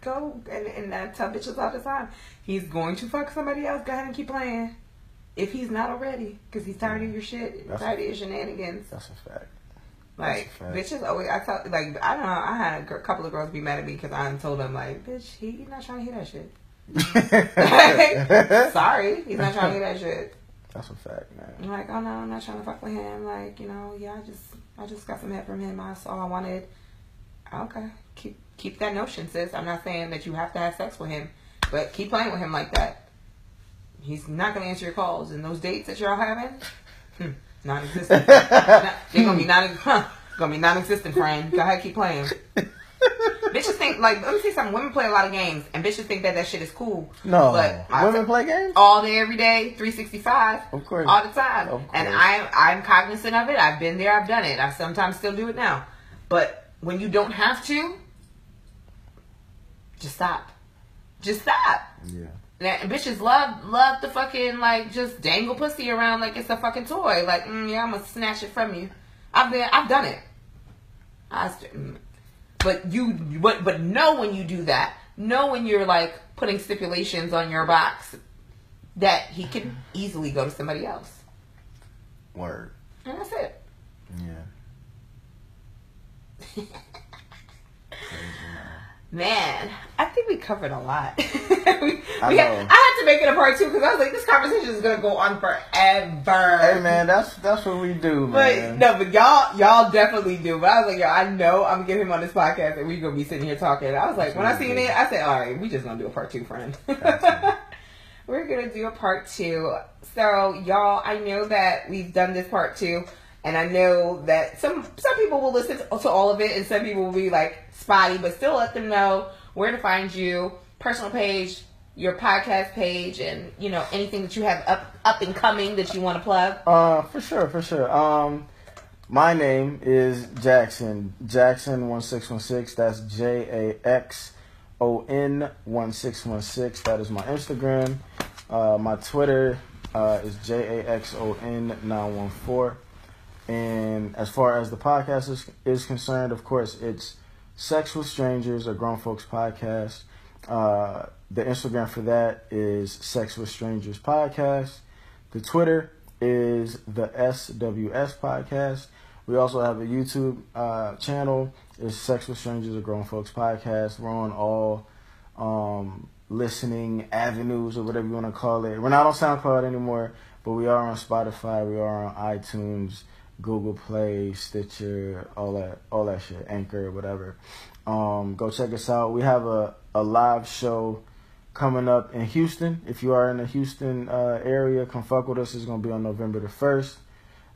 go and, and I tell bitches all the time he's going to fuck somebody else go ahead and keep playing if he's not already because he's tired of your shit That's- tired of your shenanigans that's a fact. Like That's a fact. bitches always I tell like I don't know I had a couple of girls be mad at me because I told them like bitch he not trying to hear that shit sorry he's not trying to hear that shit That's a fact, man. I'm like, oh no, I'm not trying to fuck with him. Like, you know, yeah, I just, I just got some head from him. That's all I wanted. Okay, keep, keep that notion, sis. I'm not saying that you have to have sex with him, but keep playing with him like that. He's not gonna answer your calls, and those dates that y'all having, hmm, non-existent. They're gonna be hmm. non, huh, gonna be non-existent, friend. Go ahead, keep playing. bitches think like, let me see something. Women play a lot of games, and bitches think that that shit is cool. No, but I- women play games. all day, every day, 365. Of course. All the time. Of And. I'm I'm cognizant of it. I've been there, I've done it. I sometimes still do it now. But when you don't have to, just stop. Just stop. Yeah, That bitches love love to fucking like just dangle pussy around like it's a fucking toy. Like, mm, yeah, I'm gonna snatch it from you. I've been, I've done it. I, st- but you, but but know when you do that. Know when you're like putting stipulations on your box that he can easily go to somebody else. Word. And that's it. Yeah. Man, I think we covered a lot. we, we I had, know. I had to make it a part two because I was like, this conversation is gonna go on forever. Hey man, that's that's what we do, But man. no, but y'all, y'all definitely do. But I was like, yo, I know I'm gonna get him on this podcast and we gonna be sitting here talking. I was like, when I seen it, I said, all right, we just gonna do a part two, friend. We're gonna do a part two. So y'all, I know that we've done this part two, and I know that some some people will listen to, all of it, and some people will be like spotty, but still let them know where to find you, personal page, your podcast page, and you know anything that you have up up and coming that you want to plug. Uh, for sure, for sure. Um, my name is Jaxon. Jaxon one six one six. That's J A X O N one six one six. That is my Instagram. Uh, my Twitter uh, is J A X O N nine one four. And as far as the podcast is, is concerned, of course, it's Sex with Strangers, a grown folks podcast. Uh, the Instagram for that is Sex with Strangers Podcast. The Twitter is the SWS Podcast. We also have a YouTube uh, channel. It's Sex with Strangers, a grown folks podcast. We're on all um, listening avenues or whatever you want to call it. We're not on SoundCloud anymore, but we are on Spotify. We are on iTunes, Google Play, Stitcher, all that, all that shit, Anchor, whatever. Um, go check us out. We have a, a live show coming up in Houston. If you are in the Houston uh, area, come fuck with us. It's gonna be on November the first.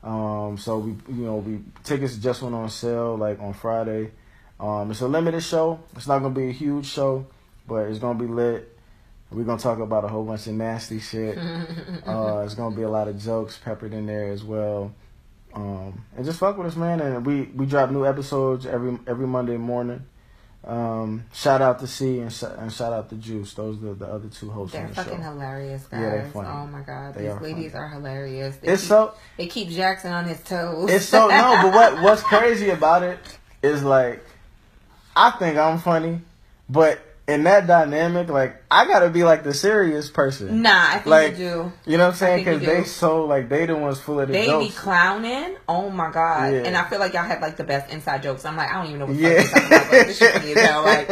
Um, so we, you know, we tickets just went on sale like on Friday. Um, it's a limited show. It's not gonna be a huge show, but it's gonna be lit. We're gonna talk about a whole bunch of nasty shit. uh, it's gonna be a lot of jokes peppered in there as well. Um, and just fuck with us, man. And we we drop new episodes every every Monday morning. Um, shout out to C and, sh- and shout out to Juice. Those are the other two hosts They're the fucking show. hilarious, guys. Yeah, they're funny. Oh my god, They these are ladies funny. are hilarious. They It's keep, so they keep Jaxon on his toes. it's so no, but what what's crazy about it is like I think I'm funny, but in that dynamic, like I gotta be like the serious person. Nah, I think Like, you do. You know what I'm saying? Because they so like they the ones full of the They jokes. be clowning. Oh my god! Yeah. And I feel like y'all have like the best inside jokes. I'm like, I don't even know what Yeah. fuck you're talking about. But this shit funny as hell. Like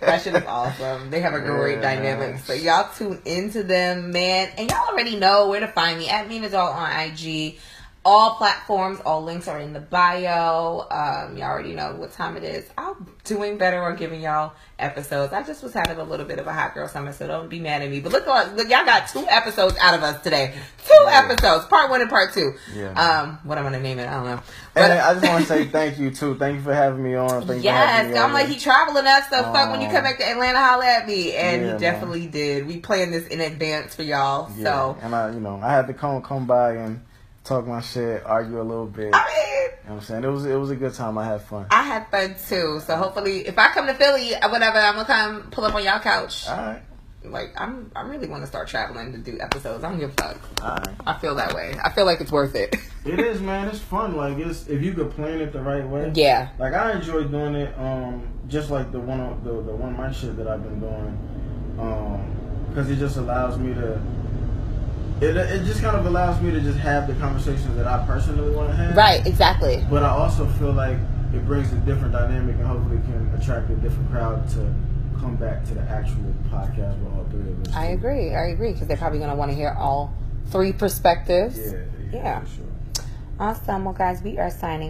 that shit is awesome. They have a great Yeah. dynamic. So y'all tune into them, man. And y'all already know where to find me. At is all on IG. All platforms, all links are in the bio. Um, y'all already know what time it is. I'm doing better on giving y'all episodes. I just was having a little bit of a hot girl summer, so don't be mad at me. But look, look, look y'all got two episodes out of us today. Two Yeah. episodes, part one and part two. Yeah. Um, what I'm gonna name it, I don't know. But and I just want to say thank you too. Thank you for having me on. Thank you yes, me I'm on. like he traveling us, so fuck when you Um, come back to Atlanta, holla at me, and yeah, he man. definitely did. We planned this in advance for y'all, Yeah. so and I, you know, I had to come come by and talk my shit, argue a little bit. I mean. You know what I'm saying? It was it was a good time. I had fun. I had fun too, so hopefully, if I come to Philly, whatever, I'm gonna come pull up on y'all couch. All right. Like, I'm, I really want to start traveling to do episodes. I don't give a fuck. All right. I feel that way. I feel like it's worth it. It is, man. It's fun. Like it's if you could plan it the right way. yeah. Like I enjoy doing it. Um, just like the one the the one my shit that I've been doing. Um, because it just allows me to. It it just kind of allows me to just have the conversations that I personally want to have. Right. Exactly. But I also feel like it brings a different dynamic and hopefully can attract a different crowd to come back to the actual podcast with all three of us. I agree. I agree because they're probably gonna want to hear all three perspectives. Yeah, yeah, Yeah. sure. Awesome. Well, guys, we are signing.